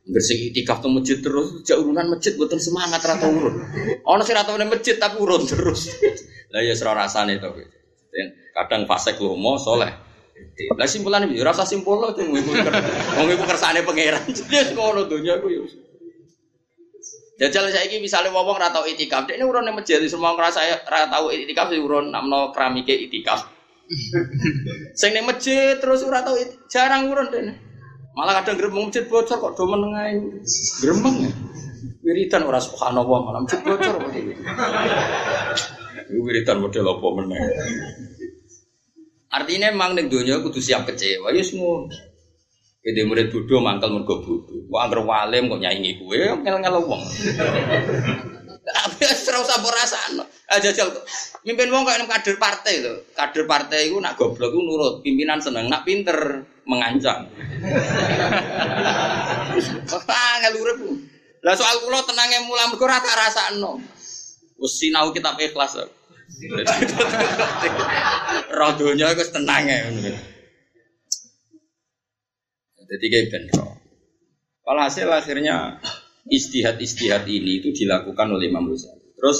Enggak sing itikaf tuh masjid terus, jak urunan masjid boten semangat ra urun. Ono sing ra tau masjid tapi urun terus. Lah ya sira rasane to Kadang fasek lomo soleh. Lah simpulan iki ora usah simpul lo wong iku kersane pangeran. Jadi ngono donya ku ya. Jajal saya ini misalnya wong ora tau itikaf, ini urun yang masjid semua ngerasa ora tau itikaf urun namno keramike itikaf. Sing ning masjid terus ora tau jarang urun dene. Malah kadang gremeng masjid bocor kok do meneng ae. Gremeng ya. Wiridan ora subhanallah malah masjid bocor kok iki. Wiridan model apa meneh. Artinya memang ning donya kudu siap kecewa, ya ngono. Gede murid bodoh mangkel mergo bodoh. Wah angger walim kok nyaingi kowe ngel-ngel wong. Tapi ora usah mbok rasakno. Aja jajal mimpin wong kok kader partai lho. Kader partai iku nak goblok iku nurut, pimpinan seneng, nak pinter mengancam. Wah ngel urip. Lah soal kula tenange mulang mergo ora tak rasakno. Wis sinau kitab ikhlas. Roh donya iku tenang ya. Jadi kayak benro. hasil akhirnya istihad-istihad ini itu dilakukan oleh Imam Ghazali. Terus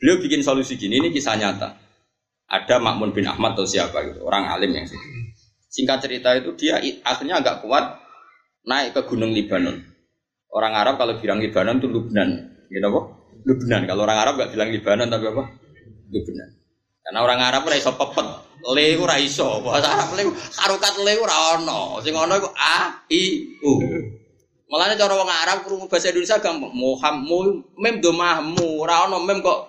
beliau bikin solusi gini, ini kisah nyata. Ada Makmun bin Ahmad atau siapa gitu, orang alim yang sih. Singkat cerita itu dia akhirnya agak kuat naik ke Gunung Libanon. Orang Arab kalau bilang Libanon itu Lubnan, gitu apa? Lubnan. Kalau orang Arab gak bilang Libanon tapi apa? Lubnan. Karena orang Arab ora iso pepet, le ora iso. Bahasa Arab le harokat le ora ono. Sing ono a i u. Mulane cara wong Arab krungu bahasa Indonesia gampang. Muhammad mem do mahmu, ora mem kok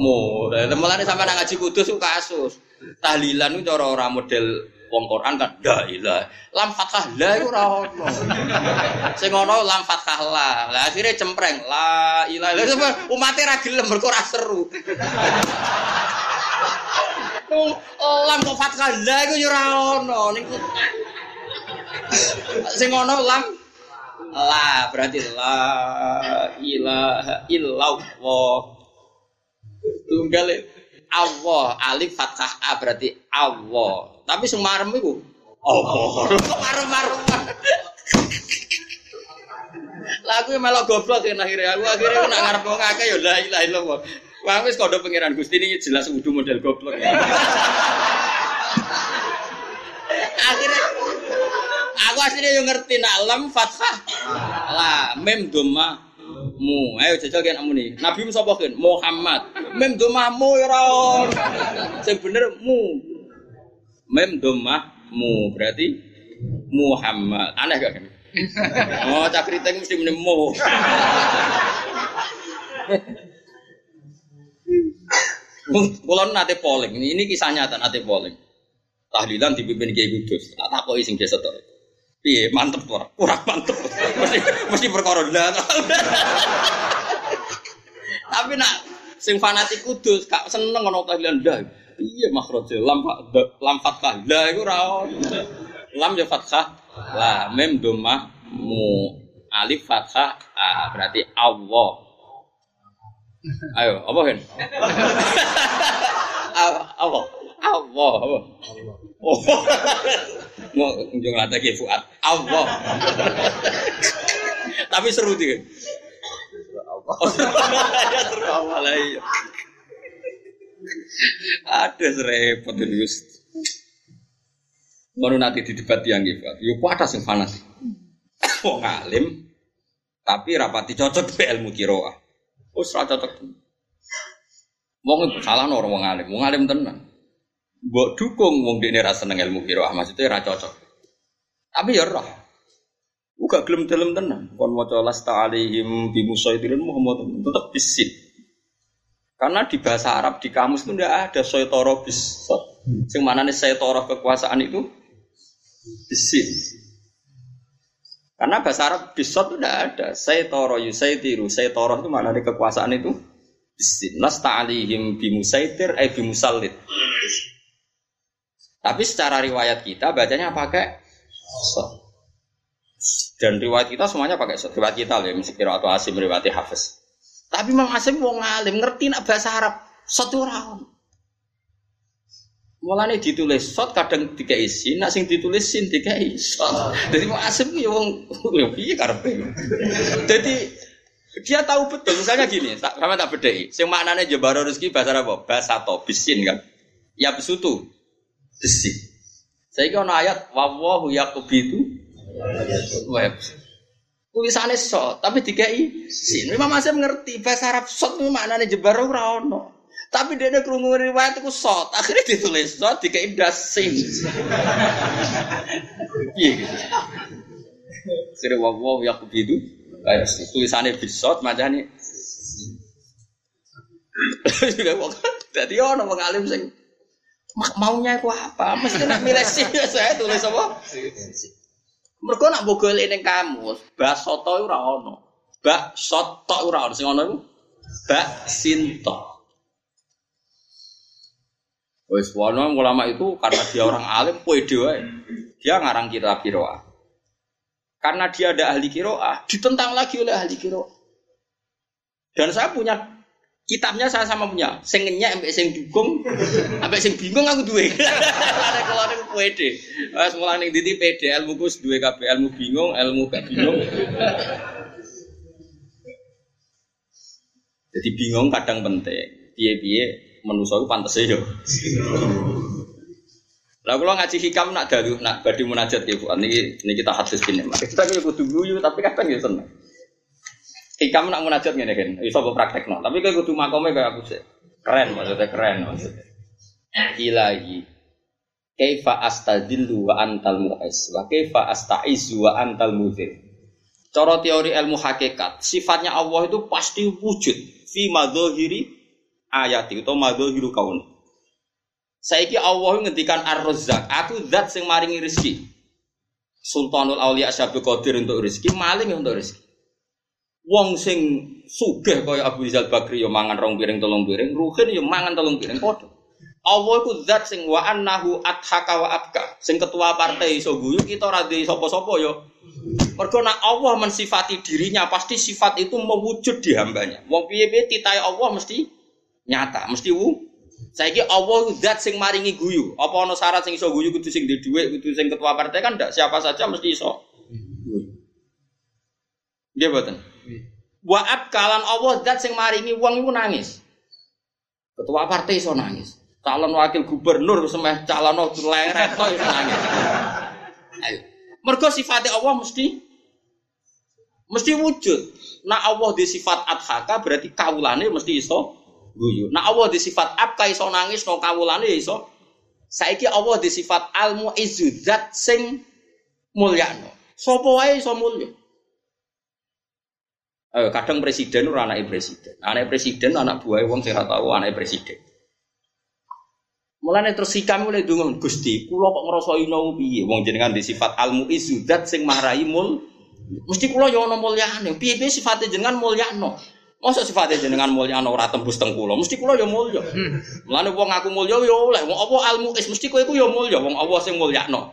mu. Mulane sampe nang ngaji kudus ku kasus. Tahlilan ku cara ora model wong Quran kan la ilah. Lam fathah la iku ora. Sing ono lam fathah la. Lah akhire cempreng la ilah. Lah umat e ra gelem mergo ora seru. lam kok fathah la iku ora ono. Sing ono lam la berarti la ilaha illallah. Tunggal Allah alif fathah a berarti Allah. Tapi sing marem iku Allah. Marem-marem. Lah aku melok goblok ya akhirnya aku akhirnya nak ngarep wong akeh ya la ilaha illallah. Wah wis kode pangeran Gusti ini jelas kudu model goblok. Ya. akhirnya aku aslinya yang ngerti nak lam fathah. Lah mem doma mu ayo jajal kan amu nih nabi mu sapa Muhammad. Mem doma mu ora. Sing bener mu. Mem doma mu berarti Muhammad. Aneh gak kan oh cakriting mesti muni mu. Kulon nate polling, ini kisah nyata nate polling. Tahlilan dipimpin Kiai Kudus. Tak takoki sing desa tok. Piye mantep ora? Kurang mantep. Mesti mesti perkara. Tapi nak sing fanatik Kudus gak seneng ngono tahlilan dah. Iya makhraje lam lam fathah. Lah iku ora Lam ya fathah. Lah mem domah mu alif fathah ah, berarti Allah. Ayo, apa kan? apa? Allah, apa? Oh. Mau kunjung lagi Fuad. Allah. Tapi seru dia. Allah. ya seru Allah lah. Ada serepot itu. Baru nanti di debat yang gitu. Yuk ada sing fanatik. Wong alim tapi rapati cocok be ilmu kiroah. Ora cocok. Wong salah orang wong alim, wong alim tenan. Mbok dukung wong dekne ra seneng ilmu qiraah, maksudnya ra cocok. Tapi ya roh. Uga gelem dalam tenan. Kon maca lasta alaihim bi musaidirin Muhammad tetap bisin. Karena di bahasa Arab di kamus itu tidak ada soitoro bis. Sing mana nih soitoro kekuasaan itu bisin. Karena bahasa Arab bisot itu tidak ada. Saya toro yusaitiru. Saya toro itu mana ada kekuasaan itu? Nas ta'alihim bimusaitir eh bimusallit. Tapi secara riwayat kita bacanya pakai so. Dan riwayat kita semuanya pakai so. Riwayat kita loh, mesti kira atau asim riwayat hafiz. Tapi Imam Asim mau ngalim ngerti nak bahasa Arab satu orang. Mulane ditulis sot kadang tiga isi, nak sing ditulis sin tiga sot. Jadi mau asem ya wong lebih karpe. Jadi dia tahu betul. Misalnya gini, tak sama tak bedai. Sing maknanya jebaro rezeki bahasa apa? Bahasa to bisin kan. Ya besutu. Bisin. Saya kira ayat wawahu yakubitu. Web. Tulisannya sot, tapi tiga sin. Memang masih mengerti bahasa Arab sot itu maknanya jebaro rawon. Tapi dia ada kerungu riwayat itu sot. Akhirnya ditulis sot di dasin. Iya gitu. Sire wawo ya begitu. Kayak tulisannya bisot macamnya. Jadi orang wong alim sing maunya aku apa? Mesti nak milih sih saya tulis apa? Mergo nak mbok golek ning kamus, bas soto ora. Bak soto ora ono sing iku bak sinto. Wes wono ulama itu karena dia orang alim pede wae. Dia ngarang kitab kiroah. Karena dia ada ahli kiroah, ditentang lagi oleh ahli kiroah. Dan saya punya kitabnya saya sama punya. Sing ngenyek ambek sing dukung, ambek sing bingung aku duwe. Ada kalau ada pede. Wes mulai ning diti pede ilmu kus duwe kabeh ilmu bingung, ilmu gak bingung. Jadi bingung kadang penting. Piye-piye manusa iku pantese yo. Lah kula ngaji hikam nak dalu nak badhe munajat ya Bu. Niki niki kita hadis kene. Kita ki kudu guyu tapi kadang ya seneng. Hikam nak munajat ngene kan, iso mbok praktekno. Tapi kowe kudu makome kaya aku sih. Keren maksudnya keren maksudnya. Ilahi. Kaifa astadillu wa antal mu'is wa kaifa astaizu wa antal mudhir. Cara teori ilmu hakikat, sifatnya Allah itu pasti wujud fi madzahiri ayati atau madzhahiru kaun. Saiki Allah ngendikan Ar-Razzaq, aku zat sing maringi rezeki. Sultanul Auliya Syabul Qadir untuk rezeki, maling untuk rezeki. Wong sing sugih kaya Abu Rizal Bakri yo mangan rong piring telung piring, Ruhin yo mangan telung piring padha. Allah iku zat sing wa annahu adhaka wa abka. Sing ketua partai iso guyu kita ora duwe sapa-sapa yo. Mergo nek Allah mensifati dirinya pasti sifat itu mewujud di hambanya. Wong piye-piye titahe Allah mesti nyata, mesti wu. Saiki Allah zat sing maringi guyu. Apa ana syarat sing iso guyu kudu sing duwe dhuwit, kudu sing ketua partai kan ndak siapa saja mesti iso. Dia boten. Waat kalan Allah zat sing maringi wong iku nangis. Ketua partai iso nangis. Calon wakil gubernur semeh calon leret to iso nangis. Ayo. Mergo sifatnya Allah mesti mesti wujud. Nah Allah di sifat adhaka berarti kawulane mesti iso guyu. Nah Allah di sifat abka iso nangis no kawulane ya iso. Saiki Allah di sifat al muizzu sing mulyano. Sapa wae iso mulya. Eh, kadang presiden ora anake presiden. Anake presiden anak buah wong sing ora tau anake presiden. Mulane terus sikam mulai dungo Gusti, kula kok ngrasa ino piye wong jenengan di sifat al zat sing marai mul mesti kula yo ana mulyane. Piye-piye sifate jenengan mulyano. Masa sifatnya jenengan mulyano ora tembus teng kula, mesti kula yo mulya. Mulane wong aku mulya yo oleh, wong apa al muiz mesti kowe iku yo mulya, wong Allah sing mulyano.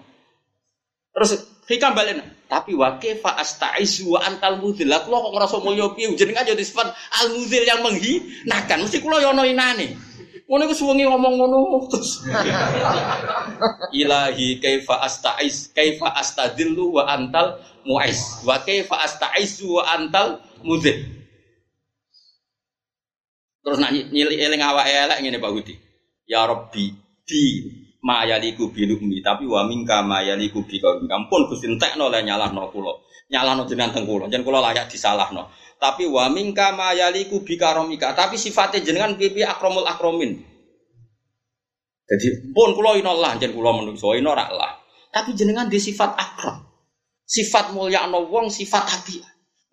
Terus hikam balen, tapi wa kaifa astaizu wa antal mudhil. Lah kula kok ngrasa mulya piye jenengan yo sifat al mudhil yang menghinakan, mesti kula yo ana inane. Ngono iku suwengi ngomong ngono terus. Ilahi kaifa astaiz kaifa astadillu wa antal muiz wa kaifa astaizu wa antal mudhil. Terus nak nyili eling awake elek ngene Pak Budi. Ya Rabbi di mayaliku bilumi tapi wa mingka mayaliku bi kau ampun Gusti entekno le nyalahno kula. Nyalahno jenengan teng kula. Jen kula layak disalahno. Tapi wa mingka mayaliku bi karomika. Tapi sifatnya jenengan pipi akromul akromin. Jadi pun kula ino lah jen kula menungso ino lah. Tapi jenengan di sifat akrom. Sifat mulia no wong sifat api.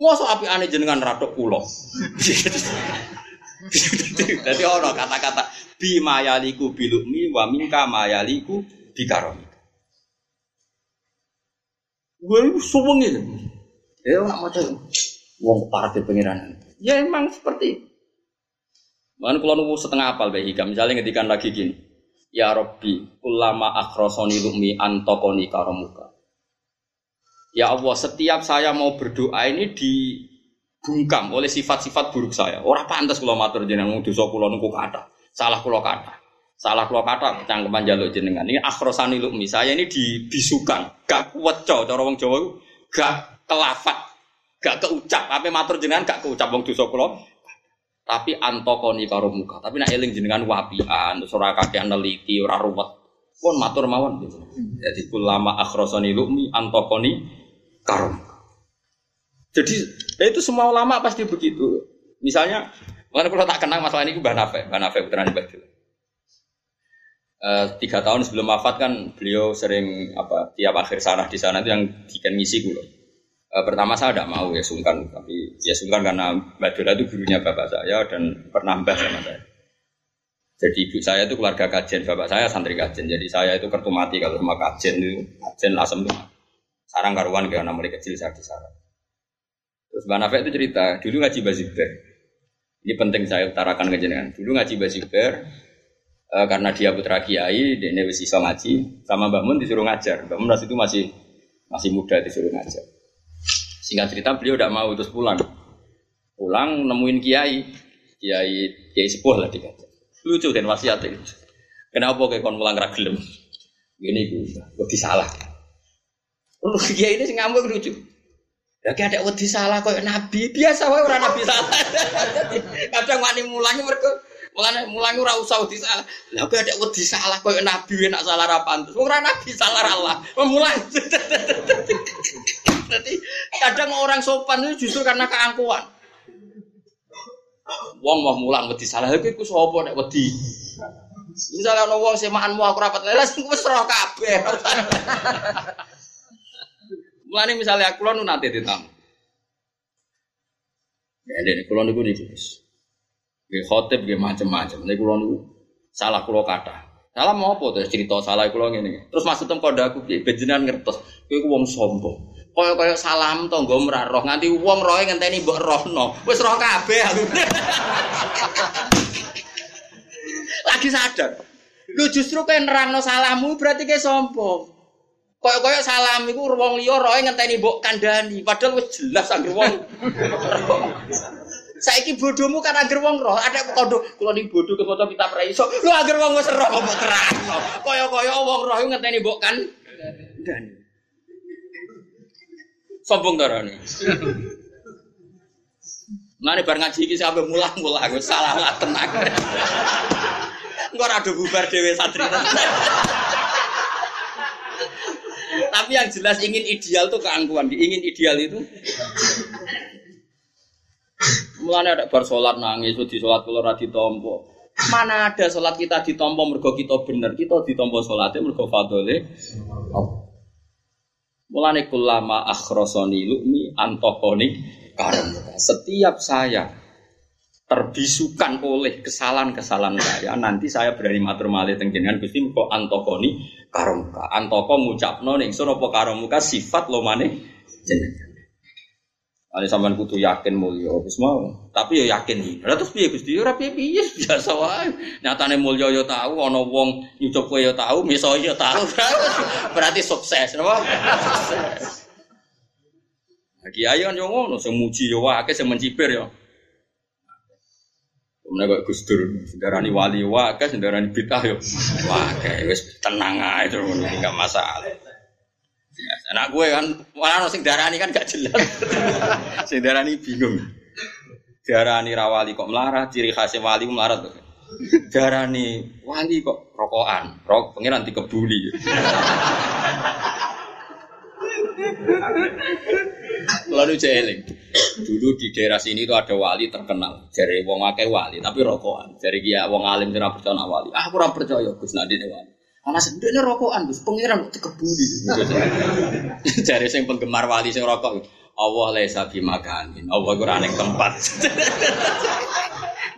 Mosok api aneh jenengan radok kula. Jadi orang kata-kata bi mayaliku bilukmi wa minka mayaliku bikaromi. Gue suweng ini. Ya nak mau cek. Wong para di pengiran. Ya emang seperti itu. Mana kalau nunggu setengah apal baik hikam. Misalnya ngedikan lagi gini. Ya Rabbi, ulama akhrosoni lumi antokoni karomuka. Ya Allah, setiap saya mau berdoa ini dibungkam oleh sifat-sifat buruk saya. Orang pantas kalau matur jenengan dosa kula niku kata. Salah kula kata. Salah kula kata cangkeman jaluk jenengan. Ini akhrosani lumi. Saya ini dibisukan, gak kuat cow cara wong Jawa gak kelafat, gak keucap. Apa matur jenengan gak keucap wong dosa kula. Tapi antokoni karo muka. Tapi nak eling jenengan wapian, terus ora kakek neliti, ora ruwet. Pun matur mawon gitu. Jadi ulama akhrosani lumi antokoni karo muka. Jadi ya itu semua ulama pasti begitu. Misalnya, mana kalau tak kenang masalah ini Mbah Nafe, Mbah Nafe putra Mbah Uh, tiga tahun sebelum wafat kan beliau sering apa tiap akhir sana di sana itu yang bikin ngisi gue. Uh, pertama saya tidak mau ya sungkan, tapi ya sungkan karena Mbak itu gurunya bapak saya dan pernah mbah sama saya. Jadi ibu saya itu keluarga kajian, bapak saya santri kajian. Jadi saya itu kertu mati kalau sama kajian itu kajian asem tuh. Sarang karuan anak mulai kecil saya di. Terus Mbak Nafek itu cerita, dulu ngaji Baziber. Ini penting saya utarakan ke jenengan. Dulu ngaji Baziber, e, karena dia putra kiai, dia wis iso ngaji, sama Mbak Mun disuruh ngajar. Mbak Mun itu masih masih muda disuruh ngajar. Singkat cerita beliau tidak mau terus pulang. Pulang nemuin kiai, kiai kiai sepuh lah dikata. Lucu kan wasiat ini. Kenapa kayak kon pulang ragilem? Ini gue, gue salah. Kiai ini ngamuk lucu. Ya ada wedi salah kok nabi biasa wae orang nabi salah. Kadang wani mulangi mereka mulane mulangi ora usah wedi salah. Lah ada wedi salah kok nabi enak salah ra pantes. Ora nabi salah Allah. Memulai. Jadi kadang orang sopan itu justru karena keangkuhan. Wong mau mulang wedi salah iku iku sapa nek wedi. Misalnya ono wong semaanmu aku rapat lelas wis ora kabeh. Mulane misalnya aku nu nanti ditamu. Ya dene kula niku niki Gus. Nggih khotib nggih macam-macam. Nek kula niku salah kula kata. Salah mau apa terus cerita salah kula ngene. Terus maksud tem kode aku piye? Bejenan ngertos. Kowe ku wong sombong. Kaya-kaya salam tangga roh nganti wong roe ngenteni mbok rohno. Wis roh kabeh aku. Lagi sadar. Lu justru kayak nerangno salahmu berarti kayak sombong. Kaya-kaya salam iku wong liya roe ngenteni mbok kandhani, padahal wis jelas anggere wong. Saiki bodohmu kan anggere wong roh, ada kondo kula ni bodoh ke foto kita pra iso. Lu anggere wong wis roh kok terangno. Kaya-kaya wong roh ngenteni mbok kan kandhani. Sombong darane. Mane bar ngaji iki sampe mulah-mulah wis salah lah tenang. Engko ora bubar dhewe santri. Tapi yang jelas ingin ideal tuh keangkuhan. Ingin ideal itu. Mulanya ada bar sholat nangis, di sholat kalau radi tompo. Mana ada sholat kita ditompo mergo kita bener, kita ditompo sholatnya mergo fadole. Mulane kulama akhrosoni lu'mi antokoni karam. Setiap saya terbisukan oleh kesalahan-kesalahan saya, nanti saya berani matur malih tenggenan Gusti kok antokoni karomuka. Antoko ngucapno ning sun apa karomuka sifat lo maneh jenengan. Ane sampean kudu yakin mulya wis mau. Tapi ya yakin. Lah terus piye Gusti? Ora piye-piye biasa wae. Nyatane mulya ya tahu ana wong nyucup kowe ya tahu, miso ya tahu. Berarti sukses, napa? Kiai kan yo ngono, sing muji yo sing mencibir yo. Kemudian kok Gus Dur, sendarani wali wae, sendarani bid'ah yo. Wae, wis tenang ae terus enggak masalah. Anak gue kan, malah sing darani kan gak jelas. sing bingung. Darani rawali kok melarat, ciri khasnya wali melarat tuh. Darani wali kok rokokan, rok pengiran dikebuli. Lalu jeeling. Dulu di daerah sini itu ada wali terkenal. Dari wong akeh wali, tapi rokokan. Dari dia wong alim tidak percaya wali. Ah, kurang percaya Gus Nadine wali. Ana sendene rokokan Gus, pangeran dikebuli. Dari sing penggemar wali sing rokok. Allah laisa bimakanin. Allah ora ning tempat.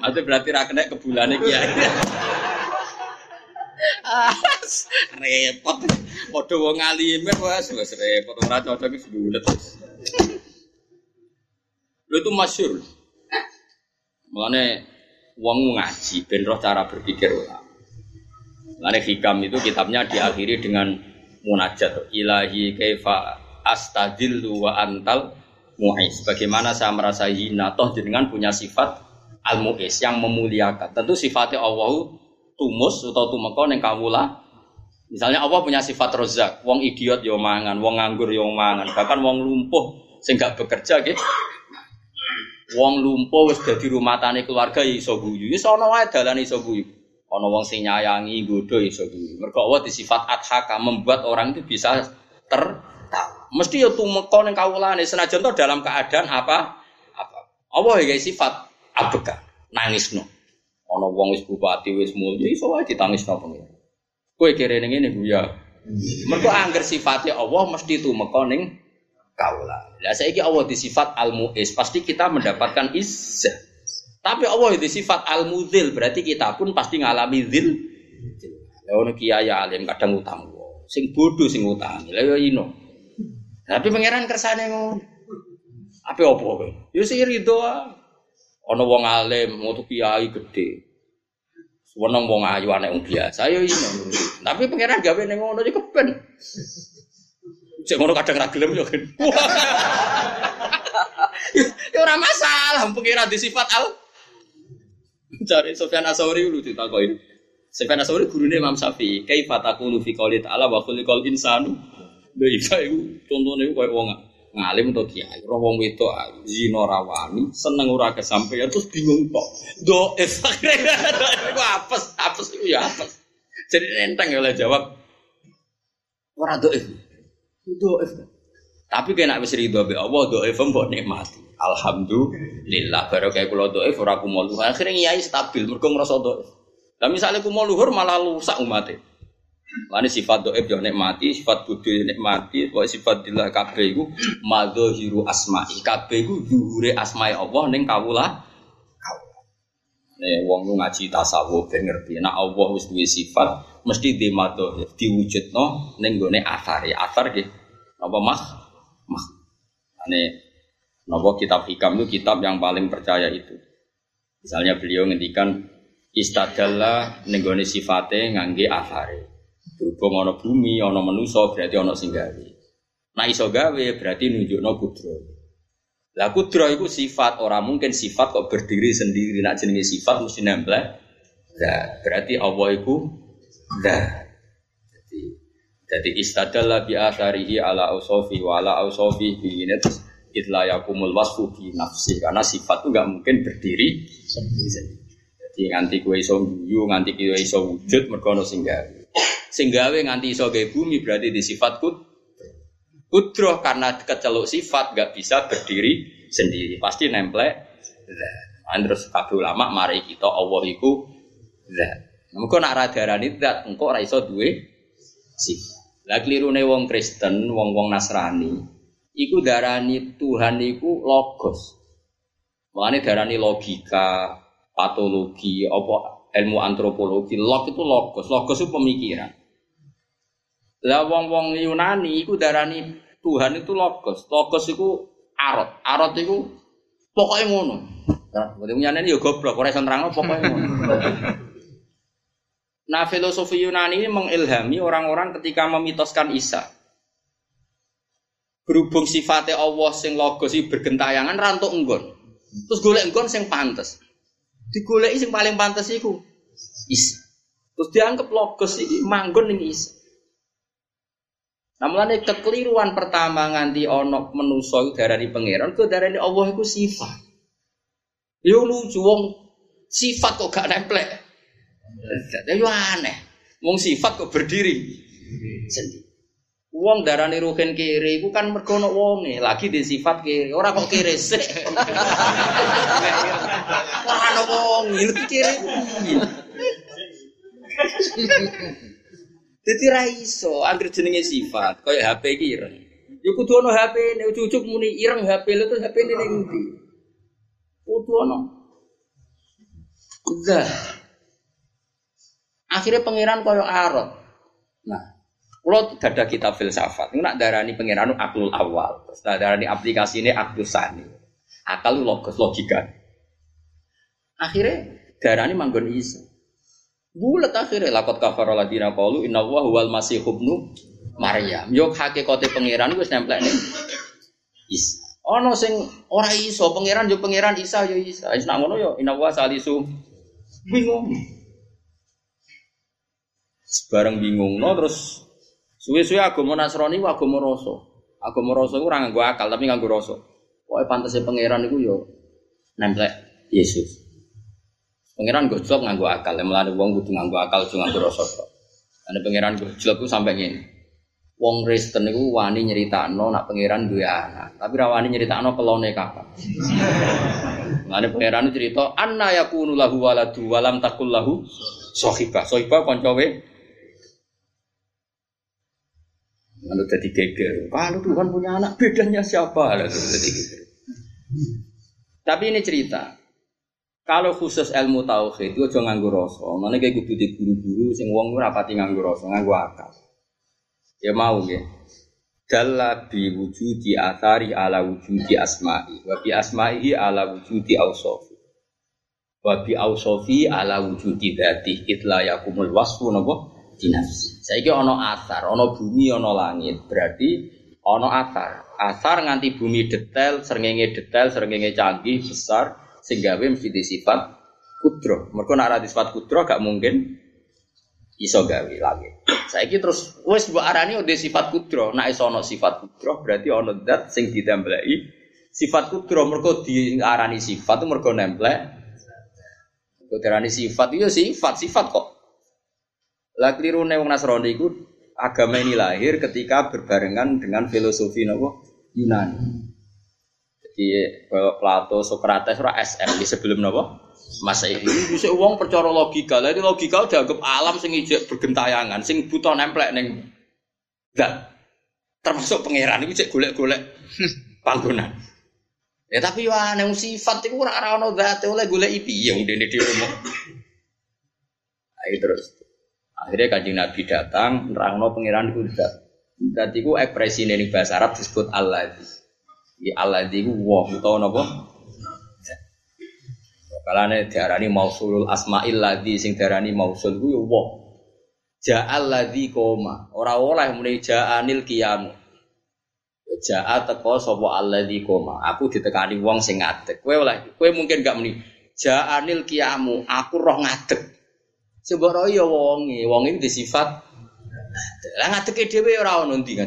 Maksudnya berarti ra kena kebulane kiai. Repot. Padha wong alime wis wis repot ora cocok wis bulet. Lho itu masyhur. Mulane wong ngaji ben roh cara berpikir ulama. Mulane hikam itu kitabnya diakhiri dengan munajat ilahi kaifa astadillu wa antal mu'is. Bagaimana saya merasa hina toh jenengan punya sifat al mu'is yang memuliakan. Tentu sifatnya Allah tumus atau tumeka ning kawula. Misalnya Allah punya sifat rozak, wong idiot yo mangan, wong nganggur yo mangan, bahkan wong lumpuh sing gak bekerja gitu. Wong lumpuh wis dadi tani keluarga iso guyu. Wis ana wae dalan iso guyu. Ana wong sing nyayangi nggodho iso guyu. Mergo Allah disifat adhaka membuat orang itu bisa tertawa. Mesti yo tumeka ning kawulane senajan to dalam keadaan apa? Apa? Allah ya sifat abeka, nangisno. Ana wong wis bupati wis mulya iso wae ditangisno pengen. Kowe kere ning ngene ya. Mergo angger sifatnya Allah mesti tumeka ning kaula. Lah saiki Allah disifat al-mu'is, pasti kita mendapatkan izzah. Tapi Allah itu sifat al-mudzil, berarti kita pun pasti ngalami zil. Lah ono kiai alim kadang utang sing bodoh sing utang. Lah yo ino. Tapi pangeran kersane ngono. Apa opo kowe? Ya sih ridho Ana wong alim, mau kiai gede. Seneng wong ayu anak wong biasa ya ini. Tapi pangeran gawe ning ngono iki keben. Cek ngono kadang ra gelem yo kan. Ya ora masalah pangeran di sifat al. Cari Sofyan Asauri lucu takoki. Sofyan Asauri gurune Imam Syafi'i, "Kaifa taqulu fi qouli ta'ala wa khuliqal insanu?" Lha iya iku contone koyo wong ngalim atau kiai, roh wong wedok zina rawani, seneng ora kesampaian terus bingung kok. Doif akhirnya iku apes, apes iku ya apes. Jadi enteng ya oleh jawab. Ora doif. Doif. Tapi kena wis ridho be Allah doif mbok nikmati. Alhamdulillah baru kayak kula doif ora kumo luhur. Akhirnya kiai stabil mergo ngrasa doif. Lah misalnya kumo luhur malah rusak umatnya. Mana sifat doib yo nikmati, sifat bodho yo nikmati, pokoknya sifat dillah kabeh iku madzahiru asma'i. Kabeh iku dhuwure asma'i Allah ning kawula. Nih wong lu ngaji tasawuf ben ngerti. Nek Allah wis duwe sifat mesti di madhahir diwujudno ning gone asar ya. Asar nggih. Apa mah? Mah. Ane napa kitab hikam itu kitab yang paling percaya itu. Misalnya beliau ngendikan istadalla ning gone sifate ngangge asare. Berhubung ana bumi, ana manusa berarti ana sing gawe. Nah iso gawe berarti nunjukno kudro. Lah kudro itu sifat, orang mungkin sifat kok berdiri sendiri. Nak jenenge sifat mesti nempel. Nah, berarti Allah itu nah. Jadi jadi istadalla bi atharihi ala ausofi wa ala ausofi bi terus yakumul wasfu bi nafsi karena sifat itu nggak mungkin berdiri sendiri. Jadi nganti kue iso guyu, nganti kue iso wujud mergo ono gawe. Sing gawe nganti iso gawe bumi berarti di sifat kud. Kudroh karena keceluk sifat gak bisa berdiri sendiri. Pasti nemplek. Nah, terus kabeh ulama mari kita Allah iku zat. Engko nak radarani zat, engko ora iso duwe sifat. Lah klirune wong Kristen, wong-wong Nasrani, iku darani Tuhan iku logos. Mulane darani logika, patologi, apa ilmu antropologi, log itu logos, logos itu pemikiran. Lah wong-wong Yunani iku darani Tuhan itu logos. Logos iku arot. Arot iku pokoknya ngono. Berarti Yunani ya goblok, ora iso nerangno pokoknya ngono. Nah, filosofi Yunani ini mengilhami orang-orang ketika memitoskan Isa. Berhubung sifatnya Allah sing logos iki bergentayangan rantuk enggon. Terus golek enggon sing pantes. Digoleki sing paling pantes iku Isa. Terus dianggap logos iki manggon ning Isa. Nah mulane kekeliruan pertama nganti ono menuso darani pangeran, darah darani Allah itu sifat. Yo lucu wong sifat kok gak nemplek. Yo aneh. Wong sifat kok berdiri sendiri. Wong darani ruhin kiri iku kan mergo ono wonge, lagi di sifat kiri. Ora kok kiri sik. Ora ono wong, kiri. Jadi ra iso anggere jenenge sifat, kaya HP ireng. Ya kudu ana HP, nek cucuk muni ireng HP lho terus HP ning ndi? Kudu. Udah. Akhirnya pangeran kaya arot. Nah, kalau ada kitab filsafat, itu nak darani pangeran aklul awal, terus darani aplikasi ini akul sani, akal logos logika. Akhirnya darani manggon iso. Bulat akhirnya lakot kafar ladina kalu inna wa huwal masih hubnu Maryam. Yok hakikate pangeran wis nemplek nih. Isa. Ono sing ora iso pangeran yo pangeran Isa yo Isa. Wis nak ngono yo inna wa salisu. Bingung. Sebarang bingung no terus suwe-suwe agama Nasrani ku agama rasa. Agama rasa ora nganggo akal tapi nganggo rasa. Pokoke pantese pangeran iku yo nemplek Yesus. Pangeran gojlok nganggo akal, melane wong kudu nganggo akal aja nganggo rasa tok. Ane pangeran gojlok ku sampe ngene. Wong Kristen niku wani nyeritakno nak pangeran duwe anak, tapi ra wani nyeritakno kelone kapan. Mulane pangeran cerita anna yakunu lahu waladu walam takul lahu sahibah. Sahibah kancawe Lalu jadi geger. Kalau Tuhan punya anak, bedanya siapa? Lalu jadi geger. Tapi ini cerita. Kalau khusus ilmu tauhid itu aja nganggo rasa. Mana kayak kudu di guru-guru sing wong ora pati nganggo rasa, nganggo akal. Ya mau nggih. dalla bi wujudi athari ala wujudi asma'i. Wa bi asma'ihi ala wujudi awsofi wa bi awsofi ala wujudi dzati itla yakumul wasfu napa? Dinafsi saiki ana athar ana bumi ana langit. Berarti ana athar. Athar nganti bumi detail srengenge detail srengenge canggih besar sehingga mesti sifat kudro mereka nak sifat kudro gak mungkin iso gawe langit. Saiki terus wis mbok arani udah sifat kudro, nek iso ana sifat kudro berarti ana zat sing ditambahi sifat kudro mergo diarani sifat itu mergo nemplek. Kok diarani sifat itu sifat sifat kok. Lah klirune wong Nasrani agama ini lahir ketika berbarengan dengan filosofi nopo Yunani. Jadi Plato, Socrates, ora SM di sebelum masa ini bisa uang percaya logika. Lah logika udah anggap alam sing ijek bergentayangan sing butuh nemplek neng dan termasuk pangeran itu cek golek-golek panggonan. Ya tapi wah neng sifat itu ora ora ono zat oleh golek ipi yang dene di rumah. Ayo terus. Akhirnya kanjeng nabi datang nerangno pangeran itu zat. Zat itu ekspresi ning bahasa Arab disebut Allah di Allah itu wong utawa napa Kalane diarani mausulul asmail ladzi sing diarani mausul ku yo wong. Ja'al ladzi koma. Ora oleh muni ja'anil qiyamu. Ja'a teko sapa alladzi koma. Aku ditekani wong sing ngadeg. Kowe oleh kowe mungkin gak muni ja'anil qiyamu. Aku roh ngadeg. Coba roh ya wonge, wonge di sifat lah ngadege dhewe ora ono ndi.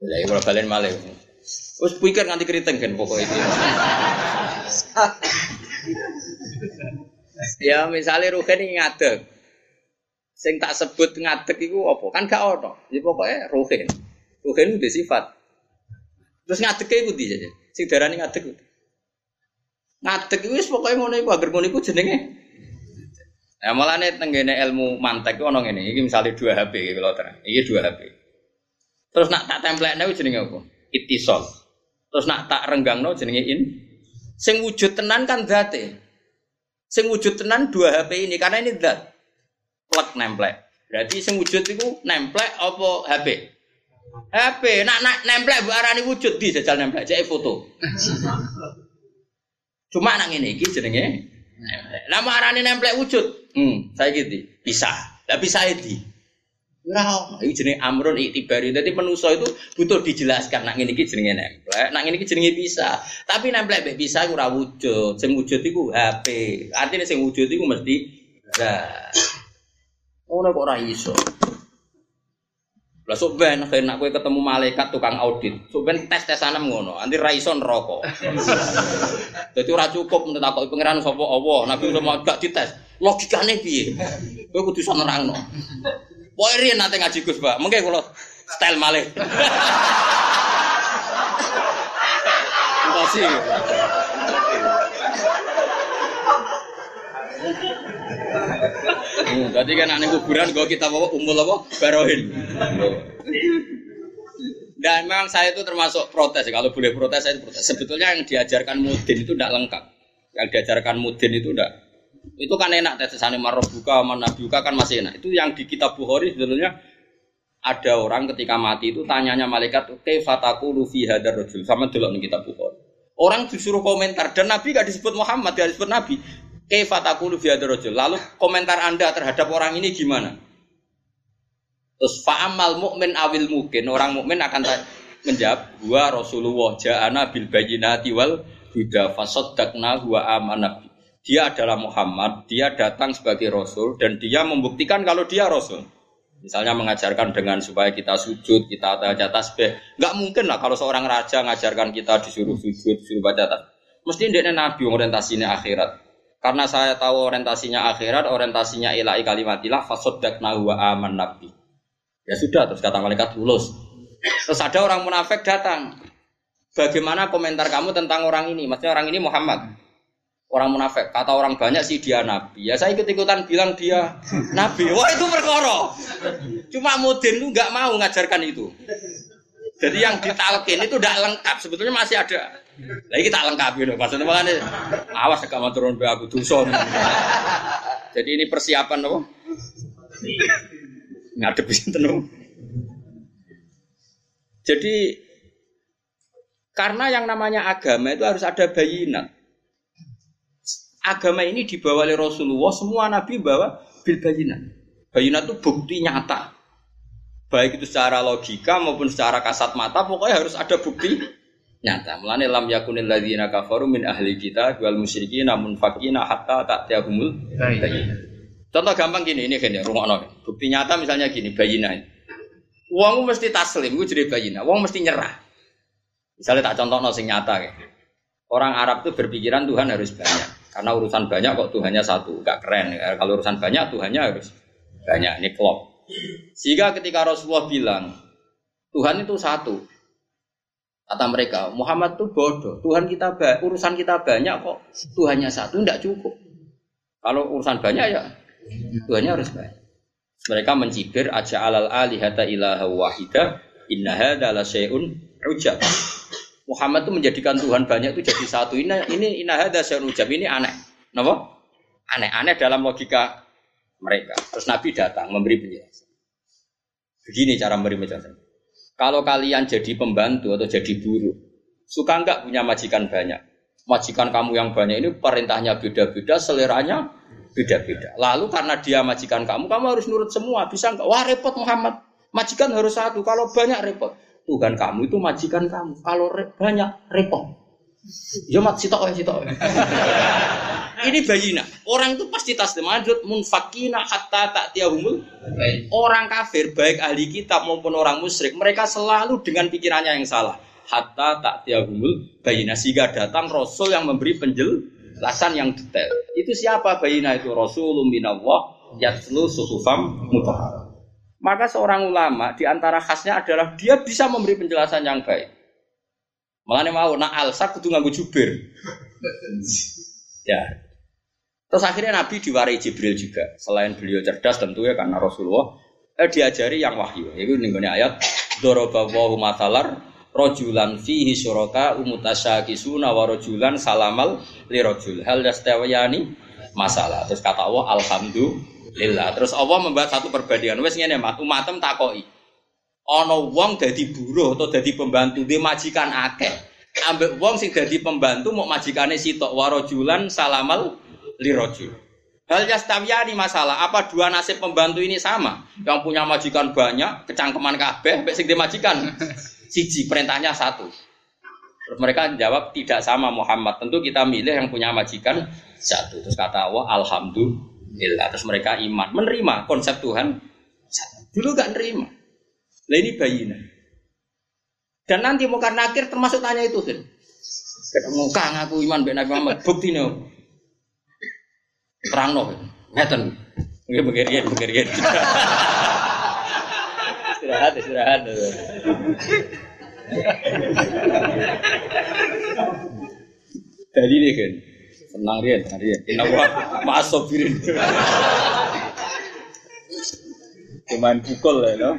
Lah iki kalau kalian malih. Wes pikir nganti keriting kan pokoknya itu. ya misalnya Ruhen ini ngadeg. Sing tak sebut ngadeg itu apa? Kan gak ono. Ya pokoknya Ruhen. Ruhen itu sifat. Terus ngadeg itu di saja. Sing darani ngadeg. Ngadeg itu pokoknya ngono iku agar ngono iku jenenge. Nah, malah nih tenggene ilmu mantek itu ono ini. Ini misalnya dua HP kalau terang. Ini dua HP. Terus nak tak template nih jenenge apa? Itisol. Terus nak tak renggang no jenenge in. Sing wujud tenan kan date. Sing wujud tenan dua HP ini karena ini dat. Plek nemplek. Berarti sing wujud itu nemplek apa HP? HP. Nak nak nemplek bu arani wujud di jajal nemplek. Jadi foto. Cuma nak ini iki jenenge Nama arani nemplek wujud. Hmm, saya gitu. Bisa. Lah bisa itu. Ora ono. Iki jenenge amrun iktibari. Dadi manusa itu butuh dijelaskan nak ngene iki jenenge nemplek, nak ngene iki jenenge bisa. Tapi nemplek mek bisa ora wujud. Sing wujud iku HP. Artinya sing wujud iku mesti zat. Ora kok ora iso. Lah sok ben nak kowe ketemu malaikat tukang audit. Sok ben tes-tesan ngono, anti ra iso neraka. Dadi ora cukup takoki pangeran sapa Allah, Nabi udah gak dites. Logikane piye? Kowe kudu iso nerangno. Pokoke riyen nate ngaji Gus, Pak. Mengke kula style malih. Kasih. Hmm, tadi kan aneh kuburan gue kita bawa umul apa barohin. Dan memang saya itu termasuk protes. Kalau boleh protes saya protes. Sebetulnya yang diajarkan mudin itu tidak lengkap. Yang diajarkan mudin itu tidak itu kan enak tesesane buka manabiuka kan masih enak. Itu yang di kitab Bukhari sebenarnya ada orang ketika mati itu tanyanya malaikat kaifataku lufi hadar rajul sama dulu nih kitab Bukhari. Orang disuruh komentar dan Nabi gak disebut Muhammad, gak disebut Nabi. Kaifataku lufi hadar rajul. Lalu komentar Anda terhadap orang ini gimana? Terus fa'amal mukmin awil mungkin orang mukmin akan menjawab gua Rasulullah ja'ana bil bayinati wal huda fasaddaqna wa dia adalah Muhammad, dia datang sebagai Rasul dan dia membuktikan kalau dia Rasul. Misalnya mengajarkan dengan supaya kita sujud, kita baca tasbih. Enggak mungkin lah kalau seorang raja mengajarkan kita disuruh sujud, disuruh baca tasbih. Mesti dia nabi orientasinya akhirat. Karena saya tahu orientasinya akhirat, orientasinya ilahi kalimatilah fasodak wa aman nabi. Ya sudah, terus kata malaikat lulus. Terus ada orang munafik datang. Bagaimana komentar kamu tentang orang ini? Maksudnya orang ini Muhammad orang munafik. Kata orang banyak sih dia nabi. Ya saya ikut-ikutan bilang dia nabi. Wah itu perkara. Cuma Mudin lu nggak mau ngajarkan itu. Jadi yang ditalkin itu tidak lengkap. Sebetulnya masih ada. Lagi kita lengkap gitu. Maksudnya makanya awas agak mau turun aku dusun. Jadi ini persiapan apa? Ngadep sinten Jadi karena yang namanya agama itu harus ada bayinat. Agama ini dibawa oleh Rasulullah, semua nabi bawa bil bayinat. Bayinat itu bukti nyata. Baik itu secara logika maupun secara kasat mata, pokoknya harus ada bukti nyata. Mulane lam yakunil ladzina kafaru min ahli kita wal musyrikin namun fakina hatta ta'tiyahumul bayinat. Contoh gampang gini, ini kan ya, rumah Bukti nyata misalnya gini, bayina. Uang mesti taslim, gue jadi bayina. Uang mesti nyerah. Misalnya tak contoh sing nyata kayak. Orang Arab tuh berpikiran Tuhan harus banyak. Karena urusan banyak kok Tuhannya satu, gak keren. Kalau urusan banyak Tuhannya harus banyak. Ini klop. Sehingga ketika Rasulullah bilang Tuhan itu satu, kata mereka Muhammad tuh bodoh. Tuhan kita urusan kita banyak kok Tuhannya satu, tidak cukup. Kalau urusan banyak ya Tuhannya harus baik. Mereka mencibir aja alal alihata ilaha wahida inna hadza la syai'un ujab. Muhammad itu menjadikan Tuhan banyak itu jadi satu. Ini ini syai'un ujab. Ini aneh. Napa? Aneh-aneh dalam logika mereka. Terus Nabi datang memberi penjelasan. Begini cara memberi penjelasan. Kalau kalian jadi pembantu atau jadi buruh, suka enggak punya majikan banyak? Majikan kamu yang banyak ini perintahnya beda-beda, seleranya beda-beda. Lalu karena dia majikan kamu, kamu harus nurut semua. Bisa enggak? Wah repot Muhammad. Majikan harus satu. Kalau banyak repot. Tuhan kamu itu majikan kamu. Kalau re banyak repot. Ya mat sitok sitok. Ini bayina. Orang itu pasti taslim adut munfakina hatta tak tiahumul. Orang kafir baik ahli kitab maupun orang musyrik mereka selalu dengan pikirannya yang salah. Hatta tak tiahumul bayina sehingga datang Rasul yang memberi penjel Lasan yang detail. Itu siapa bayina itu Rasulullah minallah yatlu suhufam mutahar. Maka seorang ulama di antara khasnya adalah dia bisa memberi penjelasan yang baik. Makanya mau nak alsa kudu nganggo jubir. ya. Terus akhirnya Nabi diwarai Jibril juga. Selain beliau cerdas tentunya karena Rasulullah eh, diajari yang wahyu. Itu nih ayat Dorobawahu matalar rojulan fihi syuraka umutasyakisuna wa rojulan salamal li rojul hal yastawiyani masalah terus kata Allah alhamdulillah terus Allah membuat satu perbandingan wes ngene mak umatem takoki ana wong dadi buruh atau dadi pembantu di majikan akeh ambek wong sing dadi pembantu mau majikane sitok wa rojulan salamal li rojul Hal yastawiyani masalah, apa dua nasib pembantu ini sama? Yang punya majikan banyak, kecangkeman kabeh, mbek sing dimajikan siji perintahnya satu. Terus mereka jawab tidak sama Muhammad. Tentu kita milih yang punya majikan satu. Terus kata Allah Alhamdulillah. Terus mereka iman menerima konsep Tuhan. Dulu gak nerima. Lah ini bayina. Dan nanti mau karena akhir termasuk tanya itu kan. Ketemu kang aku iman ben Nabi Muhammad. Bukti nih. Terang no. Ngeten. Nggih begerian begerian. istirahat istirahat Tadi nih kan senang dia senang dia kenapa masuk sobirin cuman pukul ya no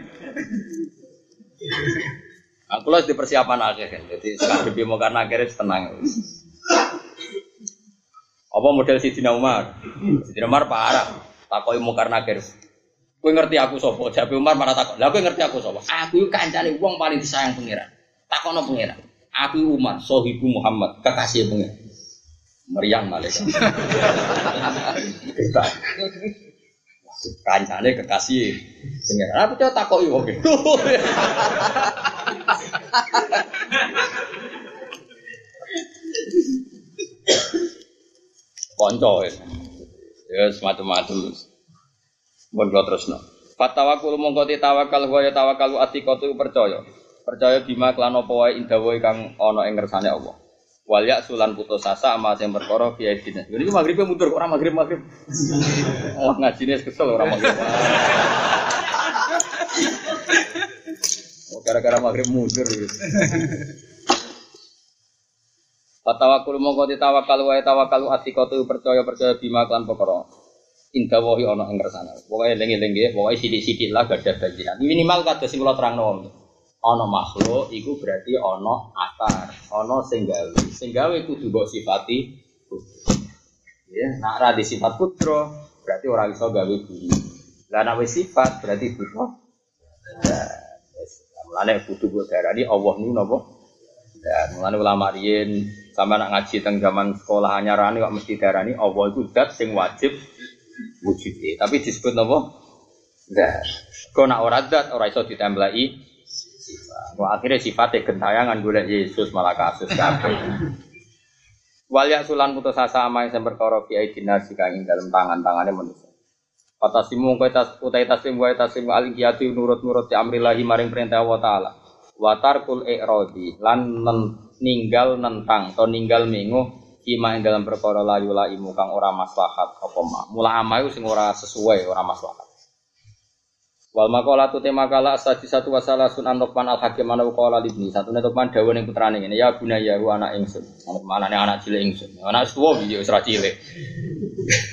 aku lah di persiapan akhir kan jadi sekarang mau karena akhirnya tenang apa model Sidina Umar Sidina Umar parah takoi mau karena akhir Kowe ngerti aku sapa? Jabe Umar marah takon. Lah kowe ngerti aku sapa? Aku iku kancane wong paling disayang pangeran. Takono pangeran. Aku Umar, sohibu Muhammad, kekasih pangeran. Meriang malaikat. Kita. Kancane kekasih pangeran. Aku coba takoki wong itu. Konco ya. Ya semacam-macam. Mun kula terusno. Fatawakul mongko tawakal wa tawakalu atiqatu percaya. Percaya bima klan apa kang ana ing Allah. Wal ya sulan putus asa ama sing perkara fi aidina. Ini maghribe mundur ora maghrib maghrib. Oh ngajine kesel ora maghrib. Oh gara-gara maghrib mundur gitu. Fatawakul mongko tawakal wa tawakalu atiqatu percaya percaya bima klan perkara Indah wahi ono ing kersane. Pokoke eling-eling nggih, pokoke sithik-sithik lah gak ada bagian. Minimal kados sing kula terangno. Ono makhluk iku berarti ono akar, ono sing gawe. Sing gawe kudu mbok sifati Ya, nak ra sifat putra, berarti ora iso gawe bumi. Lah wis sifat berarti butuh. Nah, mulane kudu gue darani Allah niku napa? Ya, mulane ulama riyen sama nak ngaji teng zaman sekolah anyarane kok mesti darani Allah itu zat sing wajib wujud. Tapi disebut napa? Zat. Kok nak ora zat ora iso. Wah, akhirnya sifatnya gentayangan golek Yesus malah kasus kabeh. Wal sulan putus asa ama yang perkara fi aidina sika ing dalam tangan-tangane manusia. Fatasimu kowe tas utai tasim wa tasim al qiyati nurut-nurut ti amrillahi maring perintah Allah taala. Wa tarkul i'radi lan ninggal nentang atau ninggal mengu kima ing dalam perkara layu la imu kang ora maslahat apa ma. Mula ama sing ora sesuai ora maslahat. Wal makola tu tema kala asadi satu wasalah sun anokman al hakim mana ukola libni satu netokman dawa yang putrane ini ya guna ya ru anak ingsun. Mana nih anak cilik ingsun. Anak tua bijo serah cilik.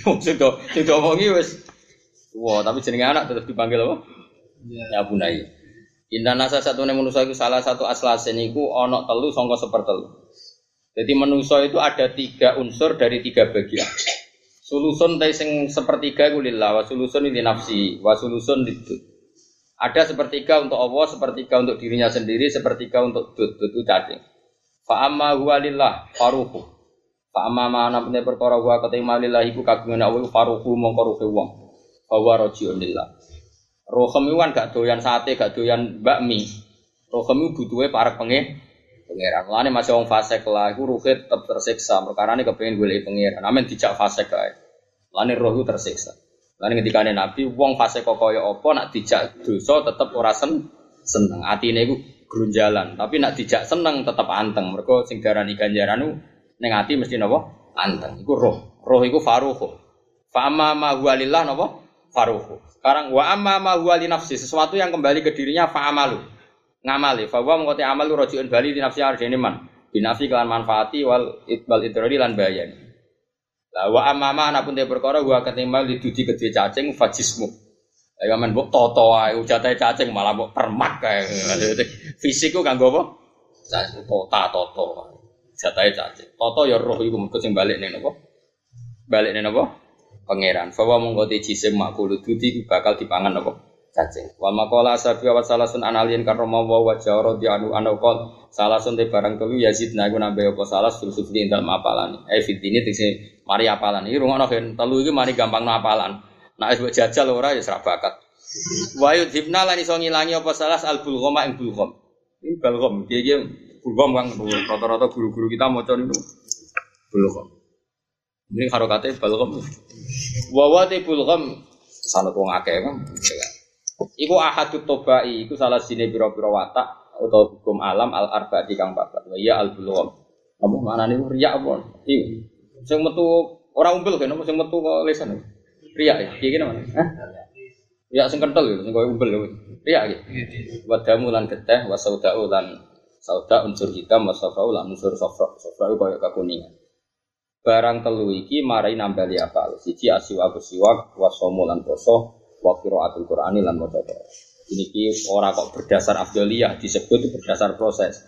Sudah sudah omongi wes tua tapi jenenge anak tetap dipanggil apa? Ya. Guna ya Indah nasa satu nih manusia itu salah satu aslasen itu onok telu songko sepertelu. Jadi manusia itu ada tiga unsur dari tiga bagian. Sulusun sing sepertiga itu lillah, wa sulusun nafsi, wa sulusun ada sepertiga untuk Allah, sepertiga untuk dirinya sendiri, sepertiga untuk dud, dud cacing. Fa amma huwa lillah faruhu. Fa amma ma ana punya perkara huwa ketima lillah iku kagungan Allah faruhu mongko ruhe wong. Fa huwa rajiun lillah. Rohem itu kan gak doyan sate, gak doyan bakmi. Rohem itu butuhnya para pengen pangeran. Mulane masih wong fasik lah, iku ruhe tetap tersiksa. Perkara ini kepengen golek pangeran. Amin dijak fasik kae. Mulane roh itu tersiksa. Lan ketika Nabi wong fase kok kaya apa nak dijak dosa tetep ora sen seneng. Atine iku grunjalan, tapi nak dijak seneng tetep anteng. Mergo sing darani ganjaran ning ati mesti napa? Anteng. Iku roh. Roh iku faruhu. Fa amma ma huwa lillah napa? Faruhu. Sekarang wa amma ma huwa li nafsi, sesuatu yang kembali ke dirinya fa amalu. Ngamali, fa wa mengkoti amalu rojiun bali di nafsi arjene man. Binafi kelan manfaati wal itbal idrari lan bayani. Lah wa amama anak pun perkara gua ketimbang diduji gede cacing fajismu. Ayo men mbok toto ae ujate cacing malah mbok permak kae. Fisikku kanggo apa? Tota toto. Jatahe cacing. Toto ya roh iku mengko sing balik ning napa? Balik ning napa? Pangeran. Fawa mongko te jisim makul dudi bakal dipangan apa? Cacing. Wal maqala asabi wa salasun analien karoma wa wa jawra di anu anu qol salasun te barang telu yazid na iku nambah apa salas fil sufli dalam apalan. Eh fitini tegese Mari apalan. Ini rumah kan telu ini mari gampang no apalan. Nah es jajal ora ya serap bakat. Wayu dibna lan iso ngilangi apa salah al bulghoma ing bulghom. Ini bulghom. Dia dia bulghom kan rata-rata guru-guru kita mau niku bulghom. Ini harokatnya bulghom. Wawati bulghom sana wong akeh kan. Iku ahadut tobai, iku salah sini biro-biro watak atau hukum alam al arba di kang babat. Wa iya al bulghom. Kamu mana nih riak apa? Iya. Sing metu orang umbel kan, sing metu kok lesan. Riak ya, iki mana? Hah? Ya sing kental ya, sing koyo umbel ya. Riak ya. Wadamu lan geteh, wasaudau lan sauda unsur hitam, wasafau lan unsur sofra. Sofra itu koyo kekuningan. Barang telu iki marai nambali apa? Siji asiwa siwak, wasomo lan poso, wa qiraatul Qur'ani lan maca ini ki orang kok berdasar afdaliyah disebut berdasar proses.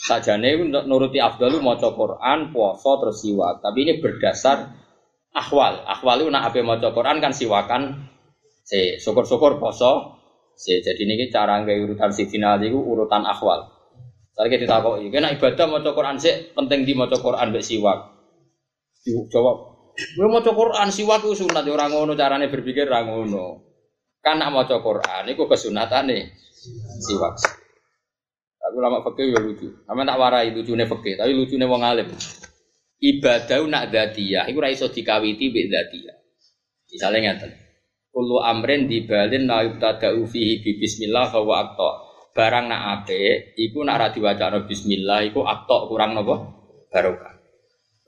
Sajane nuruti afdalu maca Quran, puasa terus siwak. Tapi ini berdasar ahwal. Ahwal itu nak ape maca Quran kan siwakan si syukur-syukur poso. Si jadi ini cara nggak urutan si final itu urutan ahwal. Saya kita tahu, kena ibadah maca Quran sih penting di maca Quran mbek siwak. Jawab, gue maca Quran siwak itu sunat orang ngono carane berpikir orang ngono. Kan nak maca Quran iku kesunatane siwak. Aku lama fakir ya lucu. Sama tak warai lucune fakir, tapi lucune wong alim. Ibadah nak dzatiyah iku ora iso dikawiti mbek dzatiyah. Misale ngaten. Kullu amrin dibalin la yubtada'u fihi bi bismillah fa wa. Barang nak ape, iku nak ra diwacana bismillah iku aqta kurang napa? Barokah.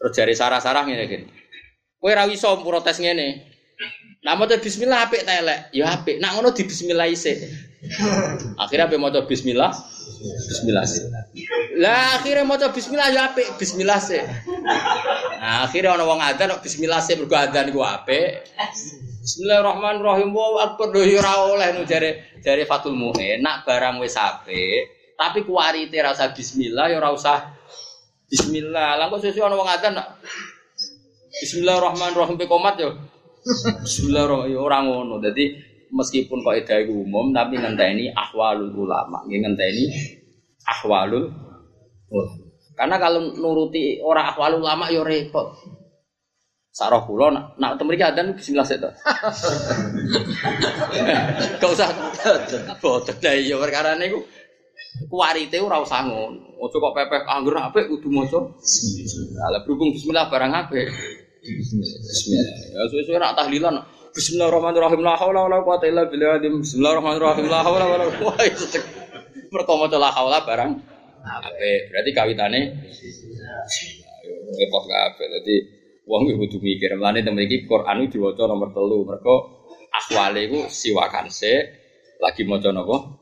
Terus jari sarah-sarah ngene iki. Kowe ra iso protes ngene. Nah mau bismillah apik telek, ya apik. Nak ngono di bismillah isih. Akhirnya apa mau bismillah? Bismillah sih. Lah akhirnya mau bismillah ya apik, bismillah sih. Nah, akhirnya orang wong adzan bismillah sih mergo adzan iku apik. Bismillahirrahmanirrahim. Wa akbar do ya ora oleh nu jare jare Fatul Mu'in. Nak barang wis apik, tapi kuarite rasa bismillah ya ora usah bismillah. Lah kok sesuk ana wong adzan Bismillahirrahmanirrahim pe komat yo. Bismillahirrahmanirrahim orang ngono. Jadi meskipun kok itu umum tapi ngenteni ahwalul ulama, ngenteni ahwalul ulama. Karena kalau nuruti orang ahwalul ulama yo repot. Sarah kula nak nak temu iki adzan bismillah seto. Gak usah boten lah iya perkara niku kuwarite ora usah ngono. Ojo kok pepeh anggur apik kudu maca bismillah. Lah berhubung bismillah barang apik. Bismillah. Ya suwe-suwe nak tahlilan Bismillahirrahmanirrahim. La haula wala quwata illa billah. Bismillahirrahmanirrahim. La haula wala quwata. Mereka maca la haula barang apik. Berarti kawitane repot kabeh. Dadi wong iku kudu mikir. Mulane temen iki Quran diwaca nomor 3. Mergo ahwale iku siwakan se lagi maca napa?